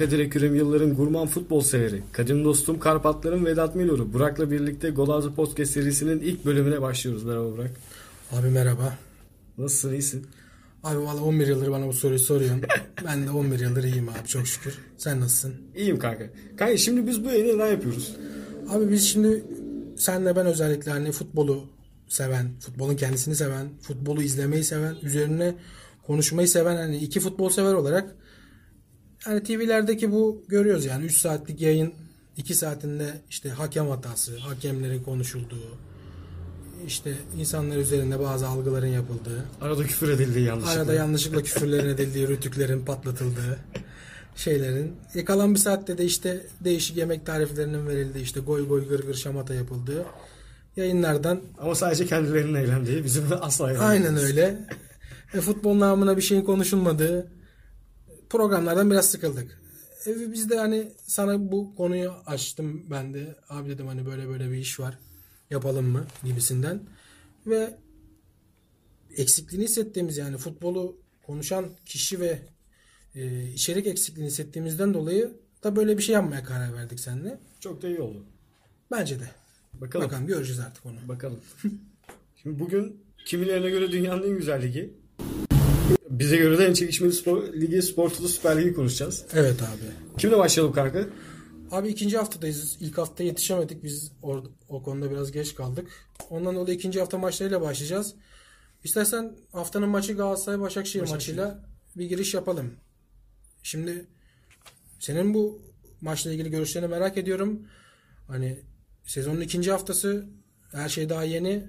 Kadir Ekürem yılların gurman futbol severi. Kadim dostum Karpatların Vedat Milor'u. Burak'la birlikte Golazı Podcast serisinin ilk bölümüne başlıyoruz. Merhaba Burak. Abi merhaba. Nasılsın iyisin? Abi valla 11 yıldır bana bu soruyu soruyorsun. ben de 11 yıldır iyiyim abi çok şükür. Sen nasılsın? İyiyim kanka. Kanka şimdi biz bu yayını neden yapıyoruz? Abi biz şimdi senle ben özellikle hani futbolu seven, futbolun kendisini seven, futbolu izlemeyi seven, üzerine konuşmayı seven hani iki futbol sever olarak hani TV'lerdeki bu görüyoruz yani 3 saatlik yayın 2 saatinde işte hakem hatası, hakemlerin konuşulduğu, işte insanlar üzerinde bazı algıların yapıldığı, Arada küfür edildi yanlışlıkla. arada yanlışlıkla küfürlerin edildiği, rütüklerin patlatıldığı şeylerin. E kalan bir saatte de işte değişik yemek tariflerinin verildiği, işte goy goy gır gır şamata yapıldığı yayınlardan Ama sadece kendilerinin eğlendiği bizim de asla eğlendiğimiz. aynen öyle. E, futbol namına bir şeyin konuşulmadığı programlardan biraz sıkıldık. E, biz de hani sana bu konuyu açtım ben de. Abi dedim hani böyle böyle bir iş var. Yapalım mı gibisinden. Ve eksikliğini hissettiğimiz yani futbolu konuşan kişi ve e, içerik eksikliğini hissettiğimizden dolayı da böyle bir şey yapmaya karar verdik seninle. Çok da iyi oldu. Bence de. Bakalım. Bakalım göreceğiz artık onu. Bakalım. Şimdi bugün kimilerine göre dünyanın en güzel ligi. Bize göre de en çekişmeli spor, ligi Spor Toto Süper Ligi konuşacağız. Evet abi. Kimle başlayalım kanka? Abi ikinci haftadayız. İlk hafta yetişemedik. Biz orada, o konuda biraz geç kaldık. Ondan dolayı ikinci hafta maçlarıyla başlayacağız. İstersen haftanın maçı Galatasaray Başakşehir Başakşehir. maçıyla bir giriş yapalım. Şimdi senin bu maçla ilgili görüşlerini merak ediyorum. Hani sezonun ikinci haftası her şey daha yeni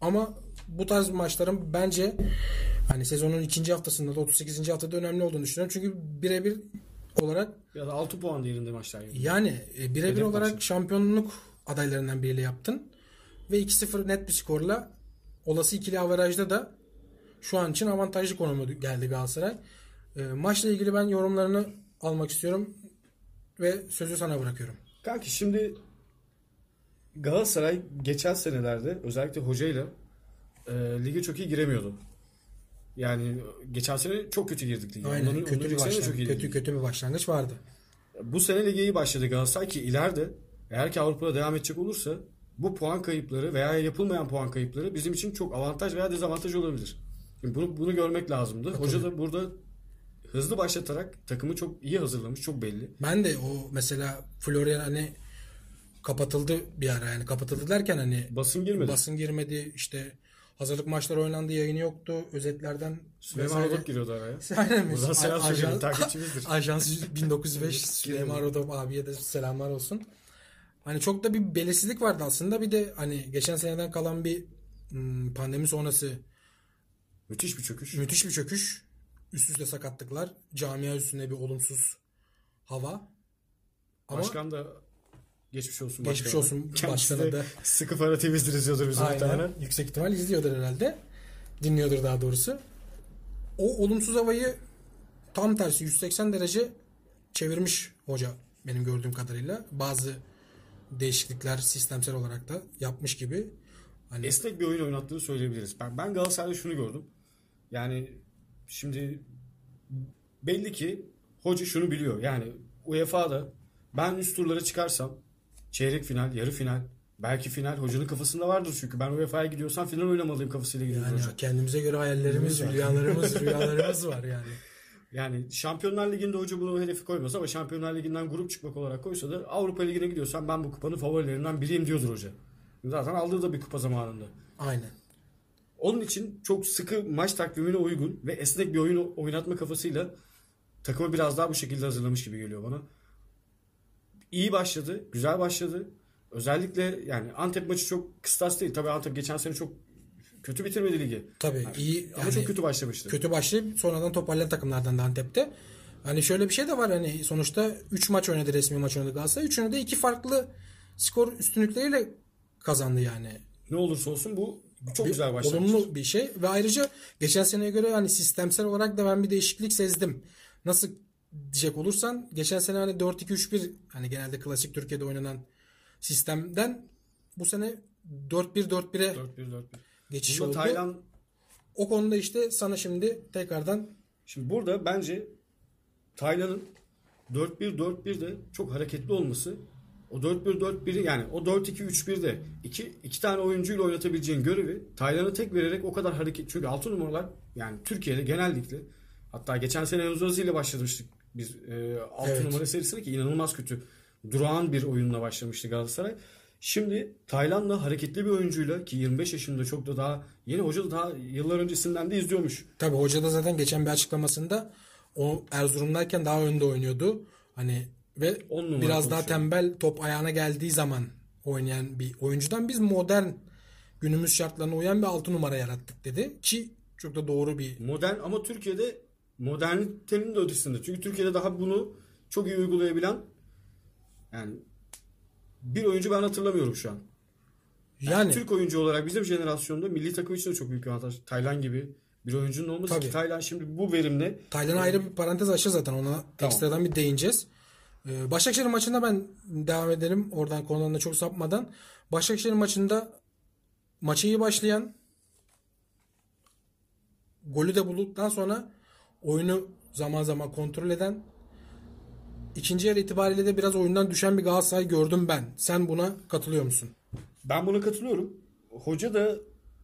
ama bu tarz maçların bence hani sezonun ikinci haftasında da 38. haftada önemli olduğunu düşünüyorum. Çünkü birebir olarak Ya da 6 puan değerinde maçlar. Yani. yani e, birebir olarak maçı. şampiyonluk adaylarından biriyle yaptın. Ve 2-0 net bir skorla olası ikili averajda da şu an için avantajlı konuma geldi Galatasaray. E, maçla ilgili ben yorumlarını almak istiyorum ve sözü sana bırakıyorum. Kanki şimdi Galatasaray geçen senelerde özellikle hocayla e, lige çok iyi giremiyordu. Yani geçen sene çok kötü girdik lige. Aynen Ondan- kötü bir başlangıç. iyi Kötü kötü bir başlangıç vardı. Bu sene lige iyi başladı Galatasaray ki ileride eğer ki Avrupa'da devam edecek olursa bu puan kayıpları veya yapılmayan puan kayıpları bizim için çok avantaj veya dezavantaj olabilir. Şimdi bunu, bunu görmek lazımdı. Hoca da burada hızlı başlatarak takımı çok iyi hazırlamış çok belli. Ben de o mesela Florian hani kapatıldı bir ara yani kapatıldı derken hani Basın girmedi. basın girmedi işte hazırlık maçları oynandı yayını yoktu özetlerden Süleyman vesaire- Rodok giriyordu araya. Aynen mi? Buradan selam söyleyelim takipçimizdir. Ajans 1905 Süleyman Rodop abiye de selamlar olsun. Hani çok da bir belirsizlik vardı aslında. Bir de hani geçen seneden kalan bir hmm, pandemi sonrası Müthiş bir çöküş. müthiş bir çöküş. Üst üste sakatlıklar. Camia üstünde bir olumsuz hava. Ama Başkan da geçmiş olsun. Geçmiş başkanına. olsun de da. Sıkı para temizdir izliyordur bizi muhtemelen. yüksek ihtimal izliyordur herhalde. Dinliyordur daha doğrusu. O olumsuz havayı tam tersi 180 derece çevirmiş hoca benim gördüğüm kadarıyla. Bazı değişiklikler sistemsel olarak da yapmış gibi. Hani Esnek bir oyun oynattığını söyleyebiliriz. Ben, ben Galatasaray'da şunu gördüm. Yani şimdi belli ki hoca şunu biliyor. Yani UEFA'da ben üst turlara çıkarsam çeyrek final, yarı final, belki final hocanın kafasında vardır çünkü ben UEFA'ya gidiyorsam final oynamalıyım kafasıyla gidiyor yani hoca. kendimize göre hayallerimiz, rüyalarımız, rüyalarımız var yani. Yani Şampiyonlar Ligi'nde hoca bunu hedefi koymaz ama Şampiyonlar Ligi'nden grup çıkmak olarak koysa da Avrupa Ligi'ne gidiyorsam ben bu kupanın favorilerinden biriyim diyordur hoca. Zaten aldığı da bir kupa zamanında. Aynen. Onun için çok sıkı maç takvimine uygun ve esnek bir oyun oynatma kafasıyla takımı biraz daha bu şekilde hazırlamış gibi geliyor bana. İyi başladı, güzel başladı. Özellikle yani Antep maçı çok kıstas değil. Tabii Antep geçen sene çok kötü bitirmedi ligi. Tabii iyi Ama yani çok kötü başlamıştı. kötü başlayıp sonradan toparlayan takımlardan da Antep'te. Hani şöyle bir şey de var hani sonuçta 3 maç oynadı resmi maç oynadı Galatasaray. Üçünü de iki farklı skor üstünlükleriyle kazandı yani. Ne olursa olsun bu çok Bir güzel başlamış. Olumlu bir şey ve ayrıca geçen seneye göre hani sistemsel olarak da ben bir değişiklik sezdim. Nasıl diyecek olursan geçen sene hani 4-2-3-1 hani genelde klasik Türkiye'de oynanan sistemden bu sene 4-1-4-1'e 4-1-4-1. geçiş Bunda oldu. Taylan O konuda işte sana şimdi tekrardan Şimdi burada bence Taylan'ın 4-1-4-1 de çok hareketli olması o 4-1-4-1'i yani o 4-2-3-1'de iki, iki tane oyuncuyla oynatabileceğin görevi Taylan'a tek vererek o kadar hareket çünkü 6 numaralar yani Türkiye'de genellikle hatta geçen sene Enzo ile başlamıştık biz e, 6 Evet. numara serisine ki inanılmaz kötü durağan bir oyunla başlamıştı Galatasaray. Şimdi Tayland'la hareketli bir oyuncuyla ki 25 yaşında çok da daha yeni hoca da daha yıllar öncesinden de izliyormuş. Tabii hoca da zaten geçen bir açıklamasında o Erzurum'dayken daha önde oynuyordu. Hani ve biraz daha pozisyon. tembel top ayağına geldiği zaman oynayan bir oyuncudan biz modern günümüz şartlarına uyan bir 6 numara yarattık dedi. Ki çok da doğru bir Modern ama Türkiye'de modernitenin de ötesinde. Çünkü Türkiye'de daha bunu çok iyi uygulayabilen yani bir oyuncu ben hatırlamıyorum şu an. yani Türk oyuncu olarak bizim jenerasyonda milli takım için de çok büyük bir avantaj. Taylan gibi bir oyuncunun olması Tabii. ki Taylan şimdi bu verimle Taylan ayrı bir parantez açacağız zaten ona ekstradan bir değineceğiz. Ee, Başakşehir maçında ben devam edelim oradan konudan da çok sapmadan. Başakşehir maçında maçı iyi başlayan golü de bulduktan sonra oyunu zaman zaman kontrol eden ikinci yarı itibariyle de biraz oyundan düşen bir Galatasaray gördüm ben. Sen buna katılıyor musun? ben buna katılıyorum. Hoca da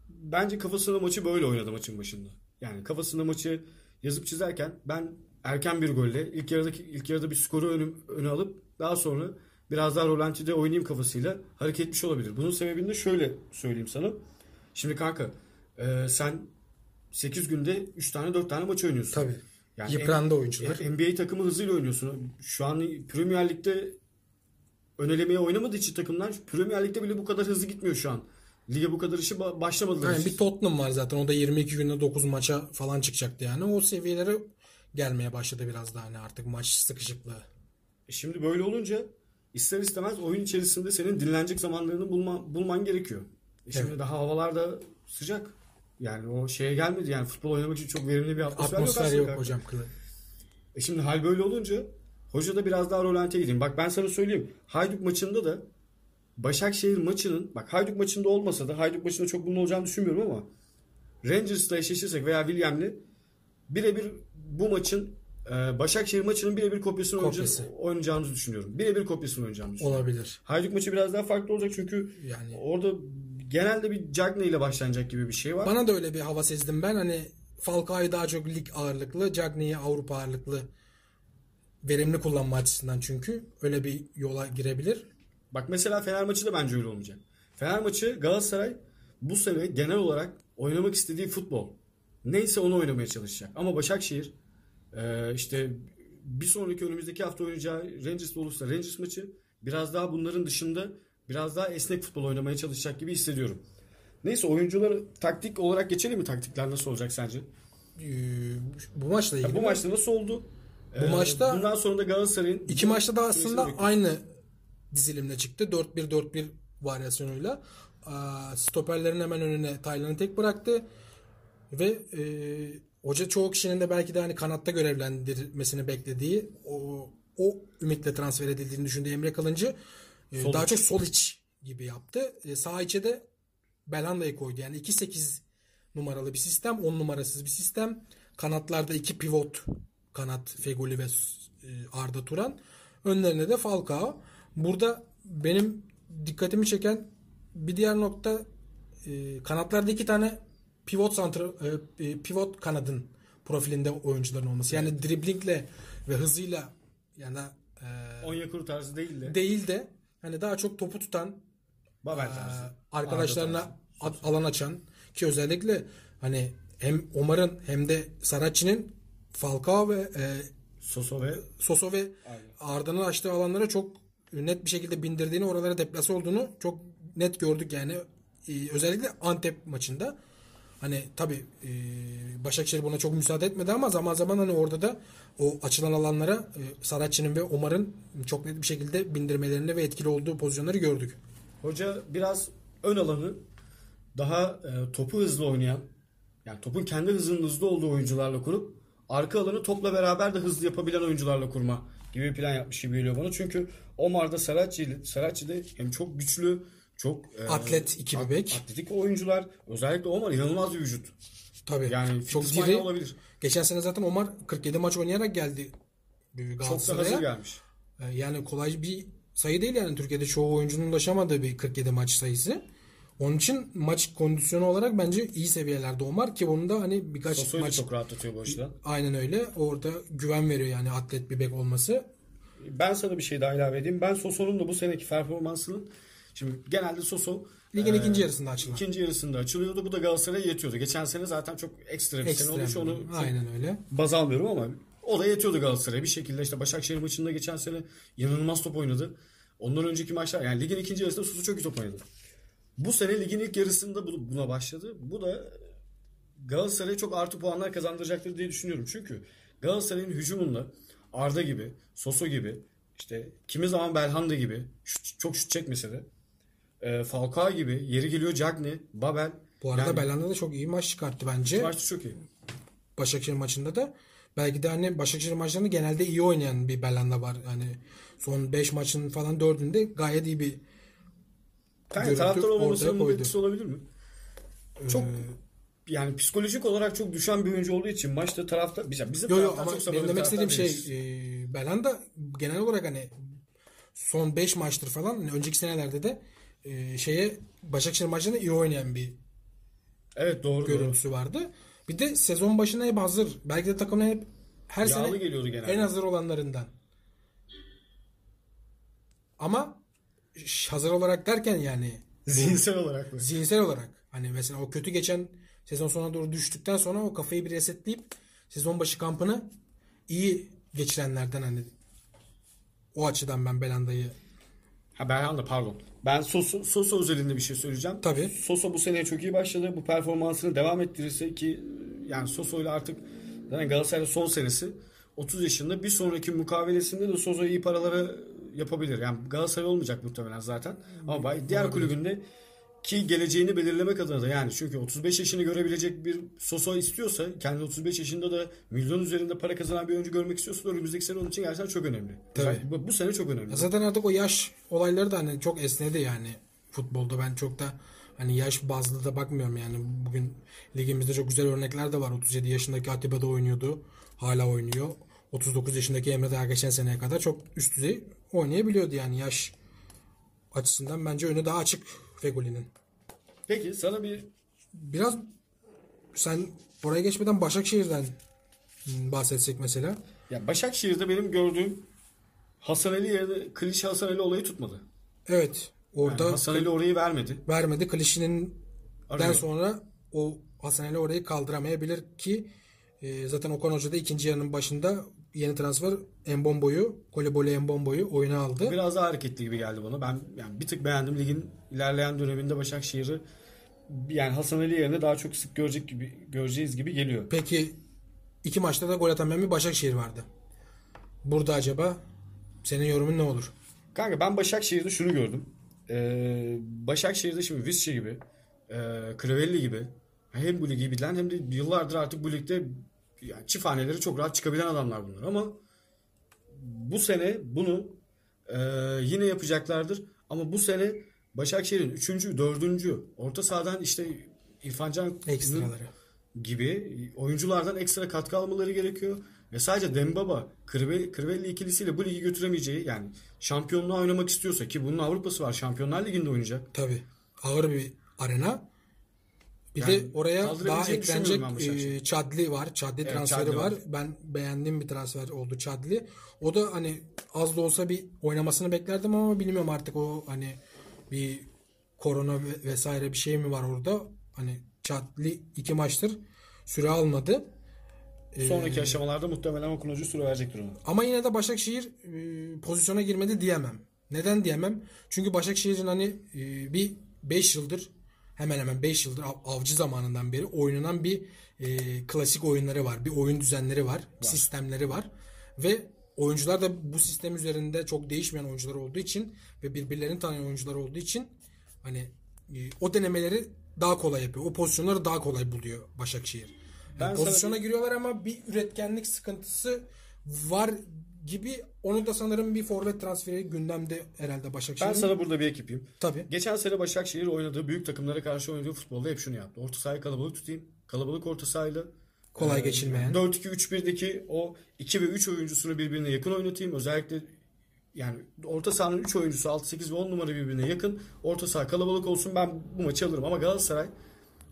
bence kafasında maçı böyle oynadı maçın başında. Yani kafasında maçı yazıp çizerken ben erken bir golle ilk yarıdaki ilk yarıda bir skoru önü, öne alıp daha sonra biraz daha rolantide oynayayım kafasıyla hareket etmiş olabilir. Bunun sebebini de şöyle söyleyeyim sana. Şimdi kanka e, sen 8 günde 3 tane 4 tane maç oynuyorsun. Tabii. Yani Yıprandı N- oyuncular. NBA takımı hızıyla oynuyorsun. Şu an Premier Lig'de önelemeye oynamadığı için takımlar Premier Lig'de bile bu kadar hızlı gitmiyor şu an. Lige bu kadar işi ba- başlamadılar. Yani bir Tottenham var zaten. O da 22 günde 9 maça falan çıkacaktı yani. O seviyelere gelmeye başladı biraz daha hani artık maç sıkışıklığı. E Şimdi böyle olunca ister istemez oyun içerisinde senin dinlenecek zamanlarını bulma, bulman gerekiyor. E Şimdi Evet. daha havalar da sıcak. Yani o şeye gelmedi yani futbol oynamak için çok verimli bir atmosfer, Atmosfer yok kanka. hocam. E şimdi hal böyle olunca hoca da biraz daha rolante gideyim. Bak ben sana söyleyeyim. Hayduk maçında da Başakşehir maçının bak Hayduk maçında olmasa da Hayduk maçında çok bunun olacağını düşünmüyorum ama Rangers'la eşleşirsek veya William'le birebir bu maçın e, Başakşehir maçının birebir kopyasını Kopyası. oynayacağımızı düşünüyorum. Birebir kopyasını oynayacağımızı düşünüyorum. Olabilir. Hayduk maçı biraz daha farklı olacak çünkü Yani orada genelde bir Cagney ile başlanacak gibi bir şey var. bana da öyle bir hava sezdim ben. Hani Falcao'yu daha çok lig ağırlıklı, Cagney'i Avrupa ağırlıklı verimli kullanma açısından çünkü öyle bir yola girebilir. Bak mesela Fener maçı da bence öyle olmayacak. Fener maçı Galatasaray bu sene genel olarak oynamak istediği futbol. Neyse onu oynamaya çalışacak. Ama Başakşehir e, işte bir sonraki önümüzdeki hafta oynayacağı Rangers'la olursa Rangers maçı biraz daha bunların dışında biraz daha esnek futbol oynamaya çalışacak gibi hissediyorum. Neyse oyuncuları taktik olarak geçelim mi? Taktikler nasıl olacak sence? Ee, bu maçla ilgili. Ya bu maçta nasıl oldu? Bu E, maçta- bundan sonra da Galatasaray'ın İki maçta da aslında aynı dizilimle çıktı. 4-1-4-1 varyasyonuyla. Stoperlerin hemen önüne Taylan'ı tek bıraktı. Ve e, hoca çoğu kişinin de belki de hani kanatta görevlendirmesini beklediği o, o ümitle transfer edildiğini düşündüğü Emre Kılıncı e, Sol daha iç. çok sol iç gibi yaptı. E, sağ içe de Belhanda'yı koydu. Yani 2-8 numaralı bir sistem. 10 numarasız bir sistem. Kanatlarda iki pivot kanat Fegoli ve e, Arda Turan. Önlerine de Falcao. Burada benim dikkatimi çeken bir diğer nokta e, kanatlarda iki tane pivot santra, e, e, pivot kanadın profilinde oyuncuların olması. Yani driblingle ve hızıyla yani e, Onyekuru tarzı değil de değil de hani daha çok topu tutan Babel ee, tarzı. arkadaşlarına at- alan açan ki özellikle hani hem Omar'ın hem de Saracchi'nin Falcao ve e, Soso ve Soso ve. Arda'nın açtığı alanlara çok net bir şekilde bindirdiğini oralara deplase olduğunu çok net gördük yani Ee, özellikle Antep maçında hani tabi Başakşehir buna çok müsaade etmedi ama zaman zaman hani orada da o açılan alanlara e, Saracchi'nin ve Omar'ın çok net bir şekilde bindirmelerini ve etkili olduğu pozisyonları gördük. Hoca biraz ön alanı daha e, topu hızlı oynayan yani topun kendi hızının hızlı olduğu oyuncularla kurup arka alanı topla beraber de hızlı yapabilen oyuncularla kurma gibi bir plan yapmış gibi geliyor bana. Çünkü Omar'da Saracchi, Saracchi de hem çok güçlü çok e, Atlet iki bir at- bek. Atletik oyuncular. Özellikle Omar inanılmaz bir vücut. Tabii. Yani çok diri. olabilir. Geçen sene zaten Omar 47 maç oynayarak geldi e, Çok da Galatasaray'a. hazır gelmiş. E, Yani kolay bir sayı değil yani Türkiye'de çoğu oyuncunun ulaşamadığı bir 47 maç sayısı. Onun için maç kondisyonu olarak bence iyi seviyelerde Omar ki onun da hani birkaç Soso'yu maç çok rahatlatıyor bu açıdan. aynen öyle orada güven veriyor yani atlet bir bek olması. Ben sana bir şey daha ilave edeyim. Ben Soso'nun da bu seneki performansının şimdi genelde Soso Ligin e, ikinci yarısında açılan. ikinci yarısında açılıyordu. Bu da Galatasaray'a yetiyordu. Geçen sene zaten çok ekstra bir sene olmuş. Onu Aynen öyle. baz almıyorum ama o da yetiyordu Galatasaray'a. Bir şekilde işte Başakşehir maçında geçen sene inanılmaz top oynadı. Ondan önceki maçlar yani ligin ikinci yarısında Soso çok iyi top oynadı. Bu sene ligin ilk yarısında bu- buna başladı. Bu da Galatasaray'a çok artı puanlar kazandıracaktır diye düşünüyorum. Çünkü Galatasaray'ın hücumunda Arda gibi, Soso gibi, işte kimi zaman Belhanda gibi şut- çok şut çekmese de e, Falcao gibi, yeri geliyor Cagney, Babel. Bu arada yani, Belhanda da çok iyi maç çıkarttı bence. maçta çok iyi. Başakşehir maçında da. Belki de hani Başakşehir maçlarında genelde iyi oynayan bir Belhanda var. Hani son 5 maçın falan 4'ünde gayet iyi bir Yani taraftar olmamasının koydu. etkisi olabilir mi? Çok yani psikolojik olarak çok düşen bir oyuncu olduğu için maçta taraftar bizim bizim Yo yo ama çok benim bir demek istediğim şey e, Belhanda genel olarak hani son 5 maçtır falan hani önceki senelerde de e, şeye Başakşehir maçlarında iyi oynayan bir Evet doğru doğru. görüntüsü vardı. Bir de sezon başına hep hazır. Belki de takımın hep her Yağlı sene geliyordu genelde. en hazır olanlarından. Ama hazır olarak derken yani Zihinsel olarak mı? zihinsel olarak hani mesela o kötü geçen sezon sonuna doğru düştükten sonra o kafayı bir resetleyip sezon başı kampını iyi geçirenlerden hani o açıdan ben Belanda'yı Ha Belhanda pardon. Ben Soso, Soso özelinde bir şey söyleyeceğim. Tabii. Soso bu seneye çok iyi başladı. Bu performansını devam ettirirse ki yani Soso ile artık zaten Galatasaray'da son senesi 30 yaşında bir sonraki mukavelesinde de Soso iyi paraları yapabilir. Yani Galatasaray olmayacak muhtemelen zaten. Ama diğer kulübünde ki geleceğini belirlemek adına da yani çünkü 35 yaşını görebilecek bir Soso istiyorsa kendi 35 yaşında da milyon üzerinde para kazanan bir oyuncu görmek istiyorsa önümüzdeki sene onun için gerçekten çok önemli. Tabii. Bu, bu sene çok önemli. Ya zaten artık o yaş olayları da hani çok esnedi yani futbolda. Ben çok da hani yaş bazlı da bakmıyorum yani. Bugün ligimizde çok güzel örnekler de var. 37 yaşındaki Atiba da oynuyordu. Hala oynuyor. 39 yaşındaki Emre daha geçen seneye kadar çok üst düzey oynayabiliyordu yani yaş açısından. Bence önü daha açık Fegoli'nin. Peki sana bir Biraz sen oraya geçmeden Başakşehir'den bahsetsek mesela. Ya Başakşehir'de benim gördüğüm Hasan Ali yerine klişe Hasan Ali olayı tutmadı. Evet Yani orada Hasan Ali orayı vermedi. vermedi. Klişinin. Den sonra o Hasan Ali orayı kaldıramayabilir ki e, zaten Okan Hoca da ikinci yarının başında yeni transfer Embombo'yu, Koliboli Embombo'yu oyuna aldı. Biraz daha hareketli gibi geldi bana. Ben yani bir tık beğendim ligin ilerleyen döneminde Başakşehir'i yani Hasan Ali yerine daha çok sık görecek gibi göreceğiz gibi geliyor. Peki iki maçta da gol atamayan bir Başakşehir vardı. Burada acaba senin yorumun ne olur? Kanka ben Başakşehir'de şunu gördüm. Ee, Başakşehir'de şimdi Visca gibi, e, Crivelli gibi hem bu ligi bilen hem de yıllardır artık bu ligde yani çift haneleri çok rahat çıkabilen adamlar bunlar ama bu sene bunu e, yine yapacaklardır ama bu sene Başakşehir'in 3. 4. orta sahadan işte İrfan Can Ekstraları. gibi oyunculardan ekstra katkı almaları gerekiyor. Ve sadece Dembaba, Crivelli Crivelli ikilisiyle bu ligi götüremeyeceği yani şampiyonluğa oynamak istiyorsa ki bunun Avrupa'sı var. Şampiyonlar Ligi'nde oynayacak. Tabii. Ağır bir arena. Bir Yani de oraya daha eklenecek e, Chadli var. Chadli Evet, transferi Chadli var. var. Ben beğendiğim bir transfer oldu Chadli. O da hani az da olsa bir oynamasını beklerdim ama bilmiyorum artık o hani bir korona ve- vesaire bir şey mi var orada. Hani Chadli iki maçtır süre almadı. Ee, Sonraki aşamalarda muhtemelen Okan Hoca süre verecektir ona. Ama yine de Başakşehir e, pozisyona girmedi diyemem. Neden diyemem? Çünkü Başakşehir'in hani e, bir 5 yıldır hemen hemen 5 yıldır av- avcı zamanından beri oynanan bir e, klasik oyunları var. Bir oyun düzenleri var. Sistemleri var. Ve oyuncular da bu sistem üzerinde çok değişmeyen oyuncular olduğu için ve birbirlerini tanıyan oyuncular olduğu için hani e, o denemeleri daha kolay yapıyor. O pozisyonları daha kolay buluyor Başakşehir. Ben Yani sana pozisyona giriyorlar ama bir üretkenlik sıkıntısı var gibi. Onu da sanırım bir forvet transferi gündemde herhalde Ben Başakşehir'in. sana burada bir ekipim. Tabii. Geçen sene Başakşehir oynadığı büyük takımlara karşı oynadığı futbolda hep şunu yaptı. Orta sahayı kalabalık tutayım. Kalabalık orta sahayla Kolay Ee, geçilmeyen. 4-2-3-1'deki o 2 ve 3 oyuncusunu birbirine yakın oynatayım. Özellikle yani orta sahanın 3 oyuncusu 6-8 ve 10 numara birbirine yakın. Orta saha kalabalık olsun ben bu maçı alırım. Ama Galatasaray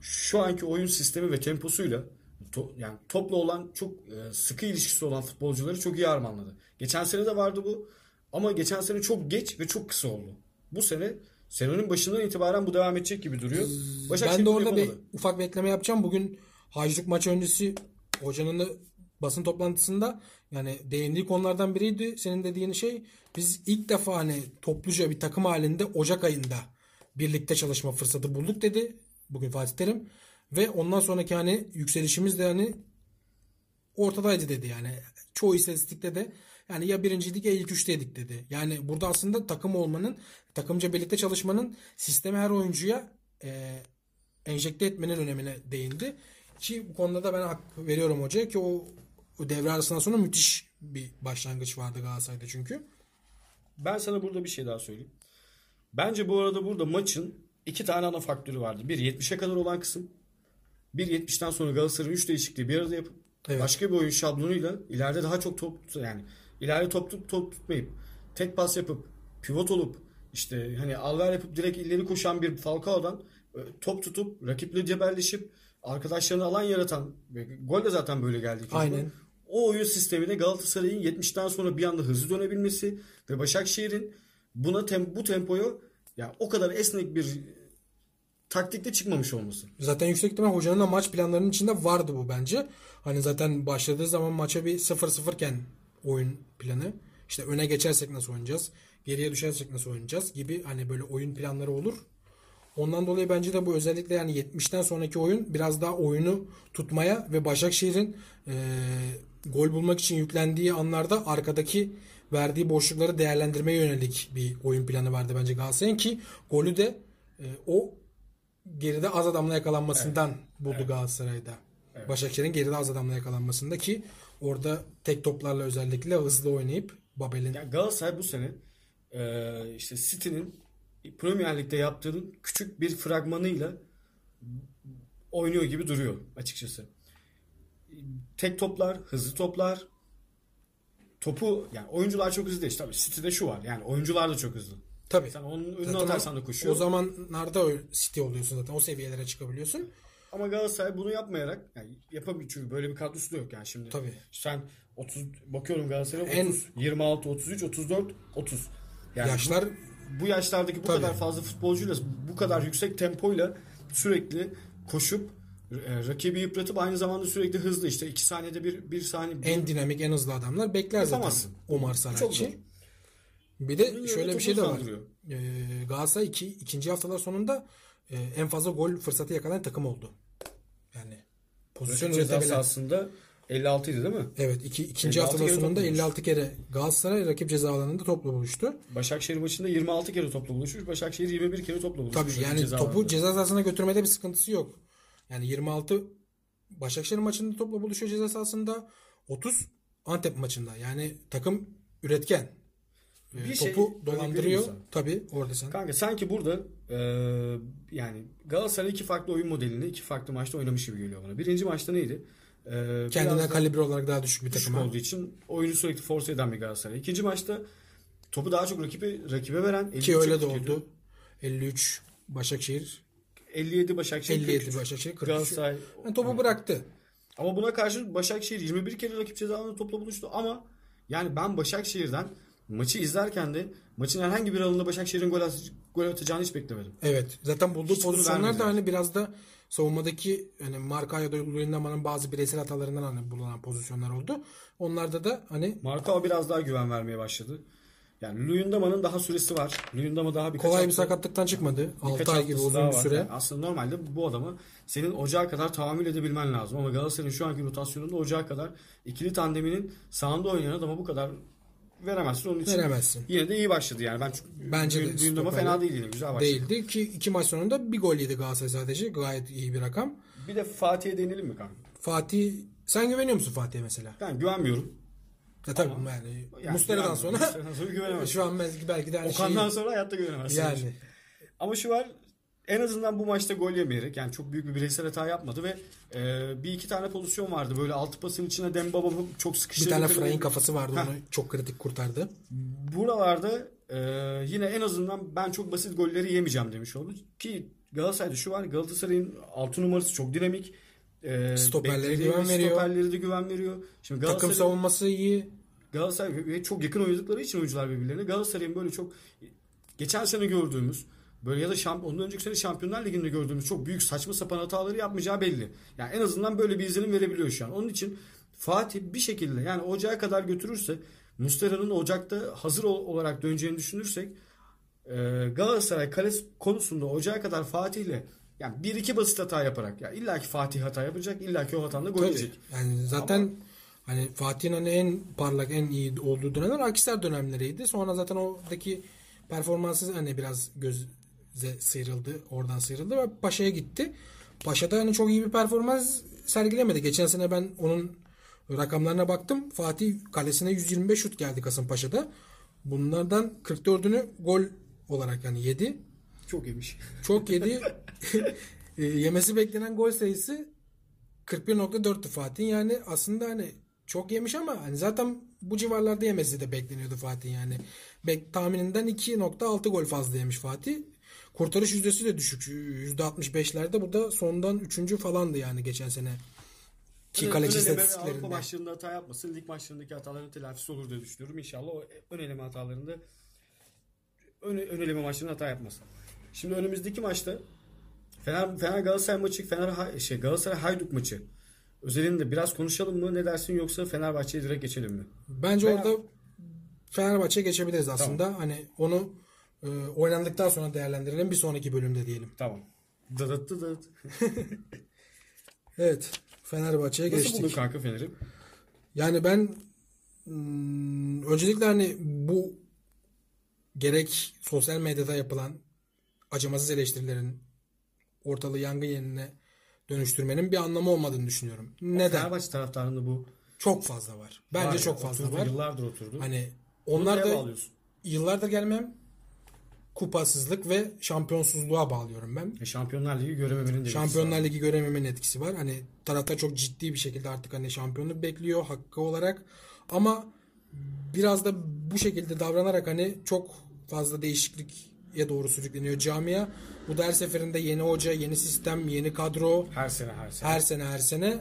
şu anki oyun sistemi ve temposuyla to- yani topla olan çok e, sıkı ilişkisi olan futbolcuları çok iyi harmanladı. Geçen sene de vardı bu. Ama geçen sene çok geç ve çok kısa oldu. Bu sene senenin başından itibaren bu devam edecek gibi duruyor. Başakşehir ben de orada bir ufak bir ekleme yapacağım. Bugün Hacılık maç öncesi hocanın da basın toplantısında yani değindiği konulardan biriydi. Senin dediğin şey biz ilk defa hani topluca bir takım halinde Ocak ayında birlikte çalışma fırsatı bulduk dedi. Bugün Fatih Terim. Ve ondan sonraki hani yükselişimiz de hani ortadaydı dedi yani. Çoğu istatistikte de yani ya birinciydik ya ilk üçteydik dedi. Yani burada aslında takım olmanın, takımca birlikte çalışmanın sisteme her oyuncuya e, enjekte etmenin önemine değindi. Ki bu konuda da ben hak veriyorum hocaya ki o, o devre arasından sonra müthiş bir başlangıç vardı Galatasaray'da çünkü. Ben sana burada bir şey daha söyleyeyim. Bence bu arada burada maçın iki tane ana faktörü vardı. Bir 70'e kadar olan kısım. Bir 70'ten sonra Galatasaray'ın 3 değişikliği bir arada yapıp Evet. başka bir oyun şablonuyla ileride daha çok top yani ileride top tutup top tutmayıp tek pas yapıp pivot olup işte hani alver yapıp direkt ileri koşan bir Falcao'dan e, top tutup rakiple cebelleşip arkadaşlarına alan yaratan gol de zaten böyle geldi. Aynen. O oyun sistemine Galatasaray'ın 70'ten sonra bir anda hızlı dönebilmesi ve Başakşehir'in buna tem bu tempoyu ya o kadar esnek bir taktikte çıkmamış olması. Zaten yüksek ihtimal hocanın da maç planlarının içinde vardı bu bence. Hani zaten başladığı zaman maça bir 0-0 iken oyun planı. işte öne geçersek nasıl oynayacağız? Geriye düşersek nasıl oynayacağız? Gibi hani böyle oyun planları olur. Ondan dolayı bence de bu özellikle yani 70'ten sonraki oyun biraz daha oyunu tutmaya ve Başakşehir'in e, gol bulmak için yüklendiği anlarda arkadaki verdiği boşlukları değerlendirmeye yönelik bir oyun planı vardı bence Galatasaray'ın ki golü de e, o geride az adamla yakalanmasından buldu Galatasaray'da. Başakşehir'in geride az adamla yakalanmasında ki orada tek toplarla özellikle hızlı oynayıp Babel'in Yani Galatasaray bu sene e, işte City'nin Premier Lig'de yaptığının küçük bir fragmanıyla oynuyor gibi duruyor açıkçası. Tek toplar, hızlı toplar, topu yani oyuncular çok hızlı değil. Tabii City'de şu var. Yani oyuncular da çok hızlı. Tabii. Sen onun önüne Zaten atarsan da koşuyor. o zamanlarda o City oluyorsun zaten. O seviyelere çıkabiliyorsun. Ama Galatasaray bunu yapmayarak yani yapamıyor çünkü böyle bir kadrosu da yok yani şimdi. Tabii. Sen 30 bakıyorum Galatasaray'a En- 30, 26, 33, 34, 30. Yani Yaşlar bu yaşlardaki bu Tabii. kadar fazla futbolcuyla bu kadar yüksek tempoyla sürekli koşup e, rakibi yıpratıp aynı zamanda sürekli hızlı işte 2 saniyede bir 1 saniye bir en dinamik, en hızlı adamlar bekler zaten Yapamazsın. Omar çok zor. Bir de Bunu şöyle öyle bir şey de var. Ee, Galatasaray iki, ikinci haftalar sonunda e, en fazla gol fırsatı yakalayan takım oldu. Yani pozisyon ceza üretebilen. sahasında 56 idi değil mi? Evet iki, ikinci 56 haftalar kere sonunda top bulmuş. 56 kere Galatasaray rakip ceza alanında topla buluştu. Başakşehir maçında 26 kere topla buluşmuş. Başakşehir 21 kere topla buluşmuş. Tabii yani ceza topu alanında. ceza sahasına götürmede bir sıkıntısı yok. Yani 26 Başakşehir maçında topla buluşuyor ceza sahasında 30 Antep maçında. Yani takım üretken. Ee, Bir şey topu örnek dolandırıyor. Tabii orada sen. Kanka sanki burada e, yani Galatasaray iki farklı oyun modelini iki farklı maçta oynamış gibi geliyor bana. Birinci maçta neydi? E, da kalibre olarak daha düşük bir takım. olduğu için oyunu sürekli force eden bir Galatasaray. İkinci maçta topu daha çok rakibe, rakibe veren. Ki 53 öyle de oldu. 53 Başakşehir, 57 Başakşehir 57 43. Başakşehir, 43. Galatasaray. Yani topu bıraktı. Ama buna karşı Başakşehir 21 kere rakip ceza alanında topla buluştu ama yani ben Başakşehir'den maçı izlerken de maçın herhangi bir alanında Başakşehir'in gol, at- gol atacağını hiç beklemedim. Evet. Zaten bulduğu Hiç pozisyonlar da hani biraz da savunmadaki hani Marka ya da Luyendama'nın bazı bireysel hatalarından hani bulunan pozisyonlar oldu. Onlarda da hani Markao biraz daha güven vermeye başladı. Yani Luyendama'nın daha süresi var. Luyendama daha birkaç kolay bir hafta- sakatlıktan çıkmadı. birkaç 6 ay gibi uzun bir süre. Yani aslında normalde bu adamı senin ocağa kadar tahammül edebilmen lazım. Ama Galatasaray'ın şu anki rotasyonunda ocağa kadar ikili tandeminin sağında oynayan adama bu kadar veremezsin. Onun için Veremezsin. yine de iyi başladı yani. Ben Bence de stoperler fena değil yine. Güzel başladı. Değildi ki iki maç sonunda bir gol yedi Galatasaray sadece. Gayet iyi bir rakam. Bir de Fatih'e değinelim mi kanka? Fatih sen güveniyor musun Fatih'e mesela? Ben güvenmiyorum. Ya tabii Ama- yani, Yani güvenmiyorum. sonra sonra şu an belki, belki de Okan'dan şey, sonra hayatta güvenemezsin. yani Ama şu var en azından bu maçta gol yemeyerek yani çok büyük bir bireysel hata yapmadı ve e, bir iki tane pozisyon vardı. Böyle altı pasın içine Dembaba çok Bir sıkıştırdı. tane Fray'in kafası vardı Heh. onu çok kritik kurtardı. Buralarda e, yine en azından ben çok basit golleri yemeyeceğim demiş oldu. Ki Galatasaray'da şu var Galatasaray'ın 6 numarası çok dinamik. E, Stoperleri bekleri güven ve veriyor. Stoperleri de güven veriyor. Şimdi Takım savunması iyi. Galatasaray ve çok yakın oynadıkları için oyuncular birbirlerine Galatasaray'ın böyle çok geçen sene gördüğümüz böyle ya da şamp ondan önceki sene Şampiyonlar Ligi'nde gördüğümüz çok büyük saçma sapan hataları yapmayacağı belli. Yani en azından böyle bir izlenim verebiliyor şu an. Onun için Fatih bir şekilde yani Ocağa kadar götürürse Mustera'nın Ocak'ta hazır ol- olarak döneceğini düşünürsek e, Galatasaray kale konusunda Ocağa kadar Fatih'le yani bir iki basit hata yaparak ya illaki Fatih hata yapacak illaki o hatanla gol yiyecek. Yani zaten hani Fatih'in hani en parlak en iyi olduğu dönemler Akisar dönemleriydi. Sonra zaten oradaki performansı hani biraz göze sıyrıldı. Oradan sıyrıldı ve Paşa'ya gitti. Paşa'da hani çok iyi bir performans sergilemedi. Geçen sene ben onun rakamlarına baktım. Fatih kalesine 125 şut geldi Kasımpaşa'da. Bunlardan 44'ünü gol olarak yani yedi. Çok yemiş. Çok yedi. E, yemesi beklenen gol sayısı 41.4'tü Fatih. Yani aslında hani çok yemiş ama hani zaten bu civarlarda yemesi de bekleniyordu Fatih yani. Bek tahmininden 2.6 gol fazla yemiş Fatih. Kurtarış yüzdesi de düşük. %65'lerde. Bu da sondan 3. falandı yani geçen sene. Ki kaleci istatistiklerinde. Avrupa maçlarında hata yapmasın. Lig maçlarındaki hataların telafisi olur diye düşünüyorum. İnşallah o ön eleme hatalarında ön, ön eleme maçlarında hata yapmasın. Şimdi önümüzdeki maçta Fener, Fener Galatasaray maçı, Fener şey Galatasaray Hayduk maçı. Özelinde biraz konuşalım mı? Ne dersin yoksa Fenerbahçe'ye direkt geçelim mi? Bence Veya- orada Fenerbahçe'ye geçebiliriz aslında. Hani onu e, oynandıktan sonra değerlendirelim bir sonraki bölümde diyelim. Tamam. Dıdıt dıdıt. Evet. Fenerbahçe'ye Nasıl geçtik. buldun kanka Fener'i? Yani ben hmm, öncelikle hani bu gerek sosyal medyada yapılan acımasız eleştirilerin ortalığı yangın yerine dönüştürmenin bir anlamı olmadığını düşünüyorum. Neden? Fenerbahçe taraftarında bu Çok fazla var. Bence var ya, çok fazla oturdu, var. Yıllardır oturdu. Hani onlar da yıllardır gelmem kupasızlık ve şampiyonsuzluğa bağlıyorum ben. E, Şampiyonlar Ligi görememenin de Şampiyonlar Ligi görememenin etkisi var. Hani taraftar çok ciddi bir şekilde artık hani şampiyonluk bekliyor hakkı olarak. Ama biraz da bu şekilde davranarak hani çok fazla değişikliğe doğru sürükleniyor camia. Bu da her seferinde yeni hoca, yeni sistem, yeni kadro Her sene her sene. her sene her sene.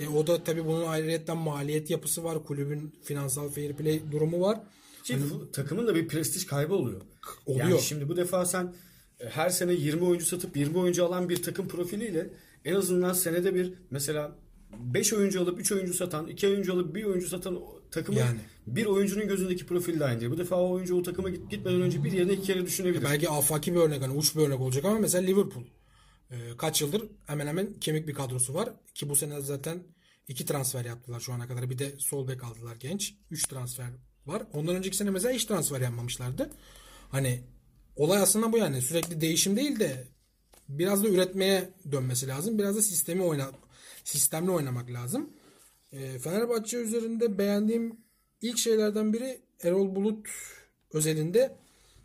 E, o da tabii bunun ayrıyetten maliyet yapısı var. Kulübün finansal fair play durumu var. Ki bu takımın da bir prestij kaybı oluyor. Oluyor. Yani şimdi bu defa sen e, her sene 20 oyuncu satıp 20 oyuncu alan bir takım profiliyle en azından senede bir mesela 5 oyuncu alıp 3 oyuncu satan, 2 oyuncu alıp 1 oyuncu satan takımı Yani. bir oyuncunun gözündeki profil de aynı değil. Bu defa o oyuncu o takıma git, gitmeden önce bir yerine iki kere düşünebilir. Belki afaki bir örnek hani uç bir örnek olacak ama mesela Liverpool e, kaç yıldır hemen hemen kemik bir kadrosu var ki bu sene zaten iki transfer yaptılar şu ana kadar bir de sol bek aldılar genç 3 transfer var. Ondan önceki sene mesela hiç transfer yapmamışlardı. Hani olay aslında bu yani. Sürekli değişim değil de biraz da üretmeye dönmesi lazım. Biraz da sistemi oyna sistemli oynamak lazım. E, Fenerbahçe üzerinde beğendiğim ilk şeylerden biri Erol Bulut özelinde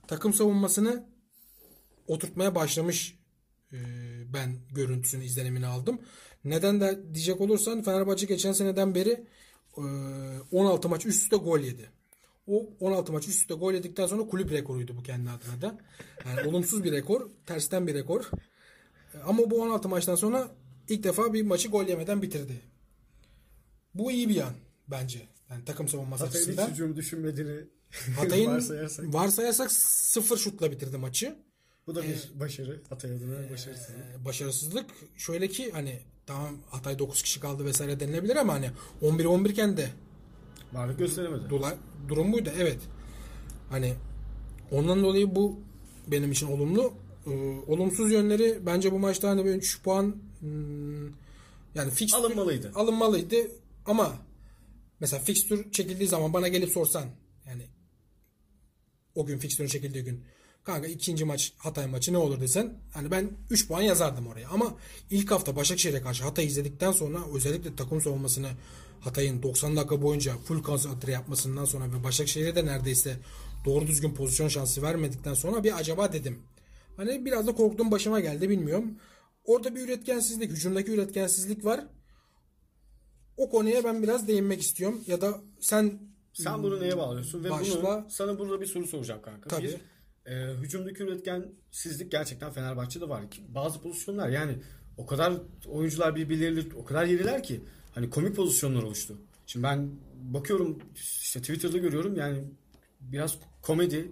takım savunmasını oturtmaya başlamış. E, ben görüntüsünü izlenimini aldım. Neden de diyecek olursan Fenerbahçe geçen seneden beri e, 16 maç üst üste gol yedi. O 16 maç üst üste gol yedikten sonra kulüp rekoruydu bu kendi adına da. Yani olumsuz bir rekor, tersten bir rekor. E, Ama bu 16 maçtan sonra ilk defa bir maçı gol yemeden bitirdi. Bu iyi bir yan bence. Yani takım savunması Hatay'ın hiç açısından. hücum düşünmediğini Hatay'ın varsayarsak. varsayarsak sıfır şutla bitirdi maçı. Bu da bir başarı. Hatay adına. Ee, başarısızlık şöyle ki hani tamam Hatay 9 kişi kaldı vesaire denilebilir ama hani 11-11 iken de Varlık gösteremedi. dola, durum buydu evet. Hani ondan dolayı bu benim için olumlu. Ee, olumsuz yönleri bence bu maçta hani 3 puan hmm, yani fix Alınmalıydı. alınmalıydı ama mesela fixtür çekildiği zaman bana gelip sorsan yani o gün fixtürün çekildiği gün kanka ikinci maç Hatay maçı ne olur desen hani ben 3 puan yazardım oraya ama ilk hafta Başakşehir'e karşı Hatay izledikten sonra özellikle takım savunmasını Hatay'ın 90 dakika boyunca full konsantre yapmasından sonra ve Başakşehir'e de neredeyse doğru düzgün pozisyon şansı vermedikten sonra bir acaba dedim. Hani biraz da korktuğum başıma geldi bilmiyorum. Orada bir üretkensizlik, hücumdaki üretkensizlik var. O konuya ben biraz değinmek istiyorum. Ya da sen Sen bunu neye bağlıyorsun? Ve Başla. bunu sana burada bir soru soracağım kanka. Tabii. Bir, e, hücumdaki üretkensizlik gerçekten Fenerbahçe'de var. Bazı pozisyonlar yani o kadar oyuncular birbirleriyle o kadar yeriler ki hani komik pozisyonlar oluştu. Şimdi ben bakıyorum işte Twitter'da görüyorum yani biraz komedi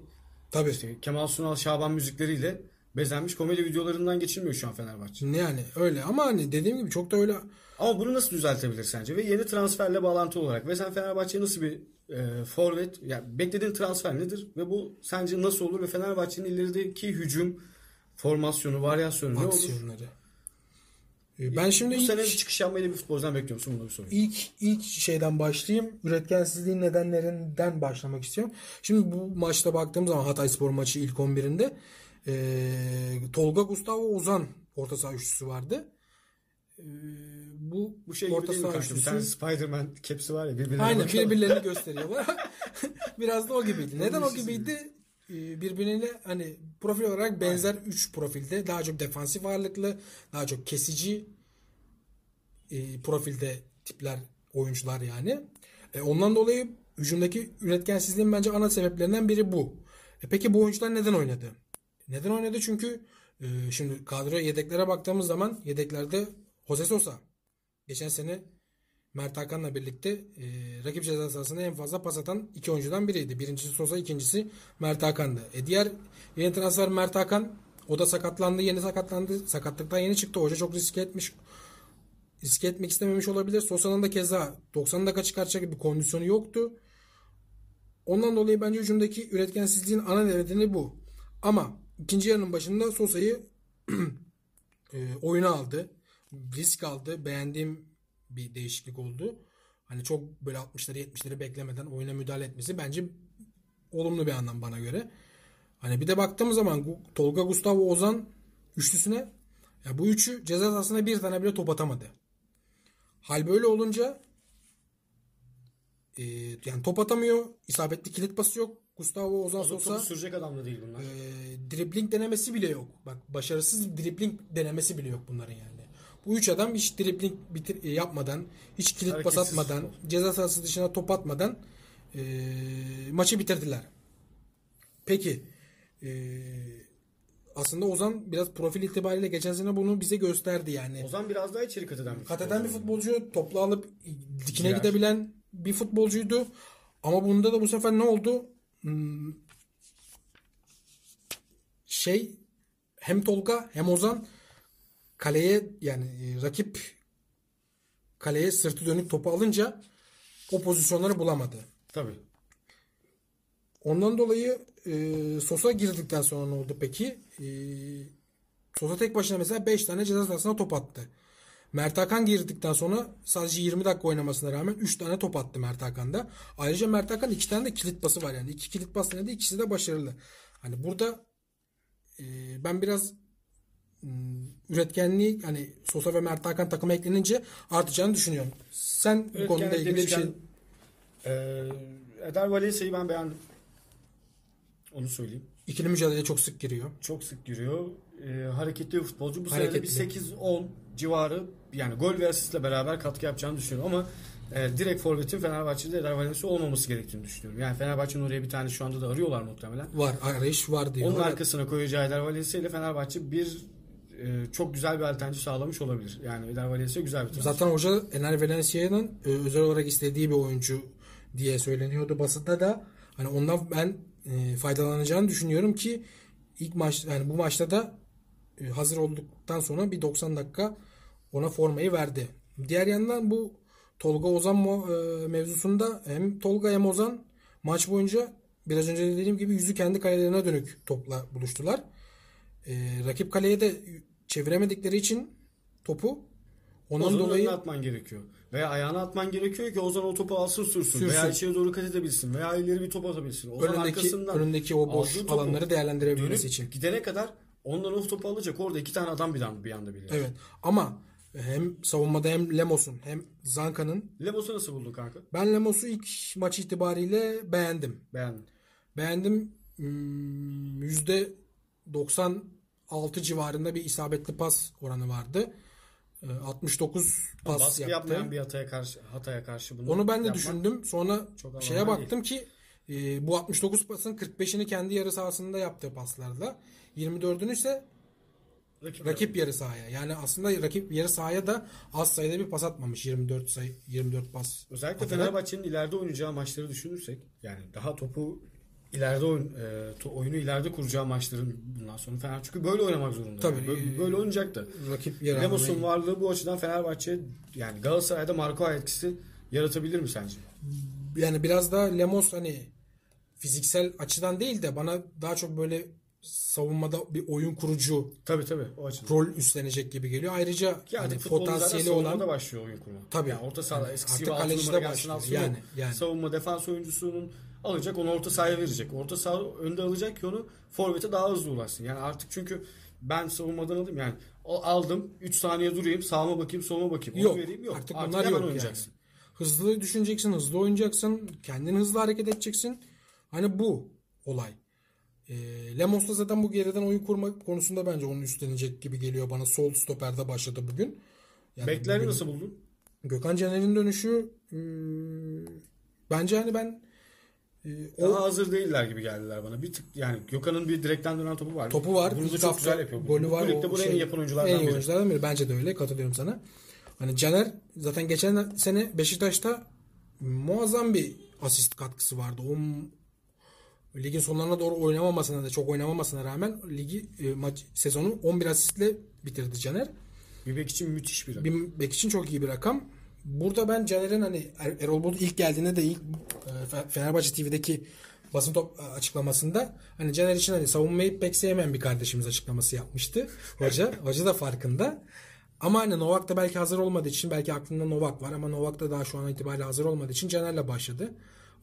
tabii işte Kemal Sunal Şaban müzikleriyle bezenmiş komedi videolarından geçilmiyor şu an Fenerbahçe. yani öyle ama hani dediğim gibi çok da öyle Ama bunu nasıl düzeltebilir sence? Ve yeni transferle bağlantılı olarak ve sen Fenerbahçe'ye nasıl bir e, forvet yani beklediğin transfer nedir ve bu sence nasıl olur ve Fenerbahçe'nin ilerideki hücum formasyonu, varyasyonu ne olur? aksiyonları. Ee, Ben şimdi Bu ilk, sene bir çıkış yapmayı da bir futbolcudan bekliyor musun? Bunu da bir sorayım. ilk ilk şeyden başlayayım. Üretkensizliğin nedenlerinden başlamak istiyorum. Şimdi bu maçta baktığım zaman Hatay Spor maçı ilk 11'inde eee Tolga Gustavo Ozan orta saha üçlüsü vardı. Eee, bu Bu şey orta saha? Bir üçlüsü- tane Spider-Man kepsi var ya birbirine Aynen bakıyorlar. birbirlerini gösteriyorlar. Biraz da o gibiydi. Neden o gibiydi? Ee, Birbirine hani profil olarak benzer 3 profilde daha çok defansif ağırlıklı, daha çok kesici e, profilde tipler oyuncular yani. E, ondan dolayı hücumdaki üretkensizliğin bence ana sebeplerinden biri bu. E, peki bu oyuncular neden oynadı? Neden oynadı? Çünkü e, şimdi kadroya yedeklere baktığımız zaman yedeklerde Jose Sosa geçen sene Mert Hakan'la birlikte e, rakip ceza sahasında en fazla pas atan iki oyuncudan biriydi. Birincisi Sosa, ikincisi Mert Hakan'dı. E, diğer yeni transfer Mert Hakan o da sakatlandı, yeni sakatlandı. Sakatlıktan yeni çıktı. Hoca çok riske etmiş. Riske etmek istememiş olabilir. Sosa'nın da keza 90 dakika çıkartacak bir kondisyonu yoktu. Ondan dolayı bence hücumdaki üretkensizliğin ana nedeni bu. Ama ikinci yarının başında Sosa'yı e, oyuna aldı. Risk aldı. Beğendiğim bir değişiklik oldu. Hani çok böyle 60'ları 70'leri beklemeden oyuna müdahale etmesi bence olumlu bir anlam bana göre. Hani bir de baktığımız zaman Tolga Gustavo Ozan üçlüsüne ya bu üçü ceza sahasına bir tane bile top atamadı. Hal böyle olunca e, yani top atamıyor. isabetli kilit pası yok. Gustavo Ozan Topu Sosa sürecek adam da değil bunlar. e, dribling denemesi bile yok. Bak başarısız dribling denemesi bile yok bunların yani. Bu üç adam hiç dribling bitir, e, yapmadan, hiç kilit pas Hareketsiz atmadan, ceza sahası dışına top atmadan e, maçı bitirdiler. Peki e, aslında Ozan biraz profil itibariyle geçen sene bunu bize gösterdi yani. Ozan biraz daha içeri kat eden bir Kat eden bir futbolcu, toplu alıp dikine Girer. gidebilen bir futbolcuydu. Ama bunda da bu sefer ne oldu? Hmm, Şey hem Tolga hem Ozan kaleye yani e, rakip kaleye sırtı dönük topu alınca o pozisyonları bulamadı. Tabii. Ondan dolayı e, Sosa girdikten sonra ne oldu peki? E, Sosa tek başına mesela 5 tane ceza sahasına top attı. Mert Hakan girdikten sonra sadece 20 dakika oynamasına rağmen 3 tane top attı Mert Hakan'da. Ayrıca Mert Hakan 2 tane de kilit pası var yani. 2 kilit pas denedi ikisi de başarılı. Hani burada e, ben biraz üretkenliği hani Sosa ve Mert Hakan takıma eklenince artacağını düşünüyorum. Sen bu konuda ilgili bir şey e, Eder Valencia'yı ben beğendim. Onu söyleyeyim. ikili mücadeleye çok sık giriyor. Çok sık giriyor. E, hareketli bir futbolcu. Bu sene de bir Hareketli. 8-10 civarı yani gol ve asistle beraber katkı yapacağını düşünüyorum ama e, direkt forvetin Fenerbahçe'de Eder Valencia olmaması gerektiğini düşünüyorum. Yani Fenerbahçe'nin oraya bir tane şu anda da arıyorlar muhtemelen. Var arayış var diyor. Onun arkasına koyacağı Eder Valencia ile Fenerbahçe bir e, çok güzel bir alternatif sağlamış olabilir. Yani Eder Valencia güzel bir transfer. Zaten hoca Ener Valencia'nın e, özel olarak istediği bir oyuncu diye söyleniyordu basında da. Hani ondan ben e, faydalanacağını düşünüyorum ki ilk maç yani bu maçta da e, hazır olduktan sonra bir 90 dakika ona formayı verdi. Diğer yandan bu Tolga Ozan e, mevzusunda hem Tolga hem Ozan maç boyunca biraz önce de dediğim gibi yüzü kendi kalelerine dönük topla buluştular. E, rakip kaleye de çeviremedikleri için topu ondan Ozan'ın dolayı atman gerekiyor. Veya ayağına atman gerekiyor ki Ozan o topu alsın sürsün. Sürsün. Veya içeri doğru kat edebilsin. Veya ileri bir top atabilsin. Ozan önündeki arkasından önündeki o boş alanları değerlendirebilmesi için. Gidene kadar ondan o topu alacak. Orada iki tane adam bir anda bir anda bilir. Evet. Ama hem savunmada hem Lemos'un hem Zanka'nın Lemos'u nasıl buldun kanka? ben Lemos'u ilk maç itibariyle beğendim. Beğendim. Beğendim. Hmm, Yüzde 90 6 civarında bir isabetli pas oranı vardı. E, 69 pas Baskı yaptı. yapmayan bir hataya karşı hataya karşı bunu Onu ben de yapmak- düşündüm. Sonra çok şeye baktım ki e, bu 69 pasın 45'ini kendi yarı sahasında yaptığı paslarla 24'ünü ise Rakip, rakip yarı sahaya. Yani aslında rakip yarı sahaya da az sayıda bir pas atmamış. 24 sayı 24 pas. Özellikle atarak. Fenerbahçe'nin ileride oynayacağı maçları düşünürsek yani daha topu ileride oyun, e, oyunu ileride kuracağı maçların bundan sonra Fener çünkü böyle oynamak zorunda. Tabii. Yani böyle, böyle oynayacaktı. rakip almayı- varlığı bu açıdan Fenerbahçe yani Galatasaray'da Marco etkisi yaratabilir mi sence? yani biraz da Lemos hani fiziksel açıdan değil de bana daha çok böyle savunmada bir oyun kurucu Tabii tabii o açıdan. rol üstlenecek gibi geliyor. Ayrıca Ki hani potansiyeli olan başlıyor oyun kurma. Tabii. Yani orta sahada Yani eskisi artık kalecide başlıyor. Yani- yani. Savunma defans oyuncusunun alacak onu orta sahaya verecek. Orta saha önde alacak ki onu forvete daha hızlı ulaşsın. Yani artık çünkü ben savunmadan alayım yani aldım 3 saniye durayım sağıma bakayım soluma bakayım. Onu yok. vereyim yok. Artık, Artık bunlar hemen yok oynayacaksın. yani. Hızlı düşüneceksin, hızlı oynayacaksın, kendin hızlı hareket edeceksin. Hani bu olay. E, Lemos da zaten bu geriden oyun kurma konusunda bence onun üstlenecek gibi geliyor bana. Sol stoperde başladı bugün. Yani Bekleri bugün- nasıl buldun? Gökhan Caner'in dönüşü hmm, bence hani ben e, o Daha hazır değiller gibi geldiler bana. Bir tık yani Gökhan'ın bir direkten dönen topu var. topu var. Bunu da çok güzel yapıyor. Golü var. Bu ligde o bunu en şey- iyi yapan oyunculardan en iyi biri. oyunculardan biri. Bence de öyle. Katılıyorum sana. Hani Caner zaten geçen sene Beşiktaş'ta muazzam bir asist katkısı vardı. O ligin sonlarına doğru oynamamasına da çok oynamamasına rağmen ligi e, maç sezonu 11 asistle bitirdi Caner. Bir bek için müthiş bir rakam. Bir bek için çok iyi bir rakam. Burada ben Caner'in hani Er- Erol Bulut ilk geldiğinde de ilk e, Fe- Fenerbahçe TV'deki basın top açıklamasında hani Caner için hani savunmayı pek sevmeyen bir kardeşimiz açıklaması yapmıştı. Hoca. Hoca da farkında. Ama hani Novak da belki hazır olmadığı için belki aklında Novak var ama Novak da daha şu an itibariyle hazır olmadığı için Caner'le başladı.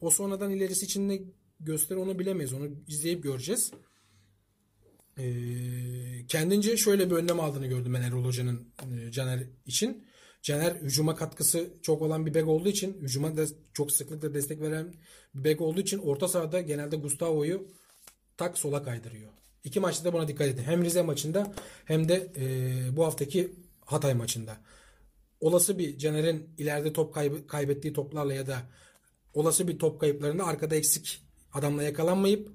O sonradan ilerisi için ne gösterir onu bilemeyiz. Onu izleyip göreceğiz. Ee, kendince şöyle bir önlem aldığını gördüm ben Erol Hoca'nın e, Caner için. Caner hücuma katkısı çok olan bir bek olduğu için hücuma da çok sıklıkla destek veren bir bek olduğu için orta sahada genelde Gustavo'yu tak sola kaydırıyor. İki maçta da buna dikkat edin. Hem Rize maçında hem de e, bu haftaki Hatay maçında. Olası bir Caner'in ileride top kaybı- kaybettiği toplarla ya da olası bir top kayıplarında arkada eksik adamla yakalanmayıp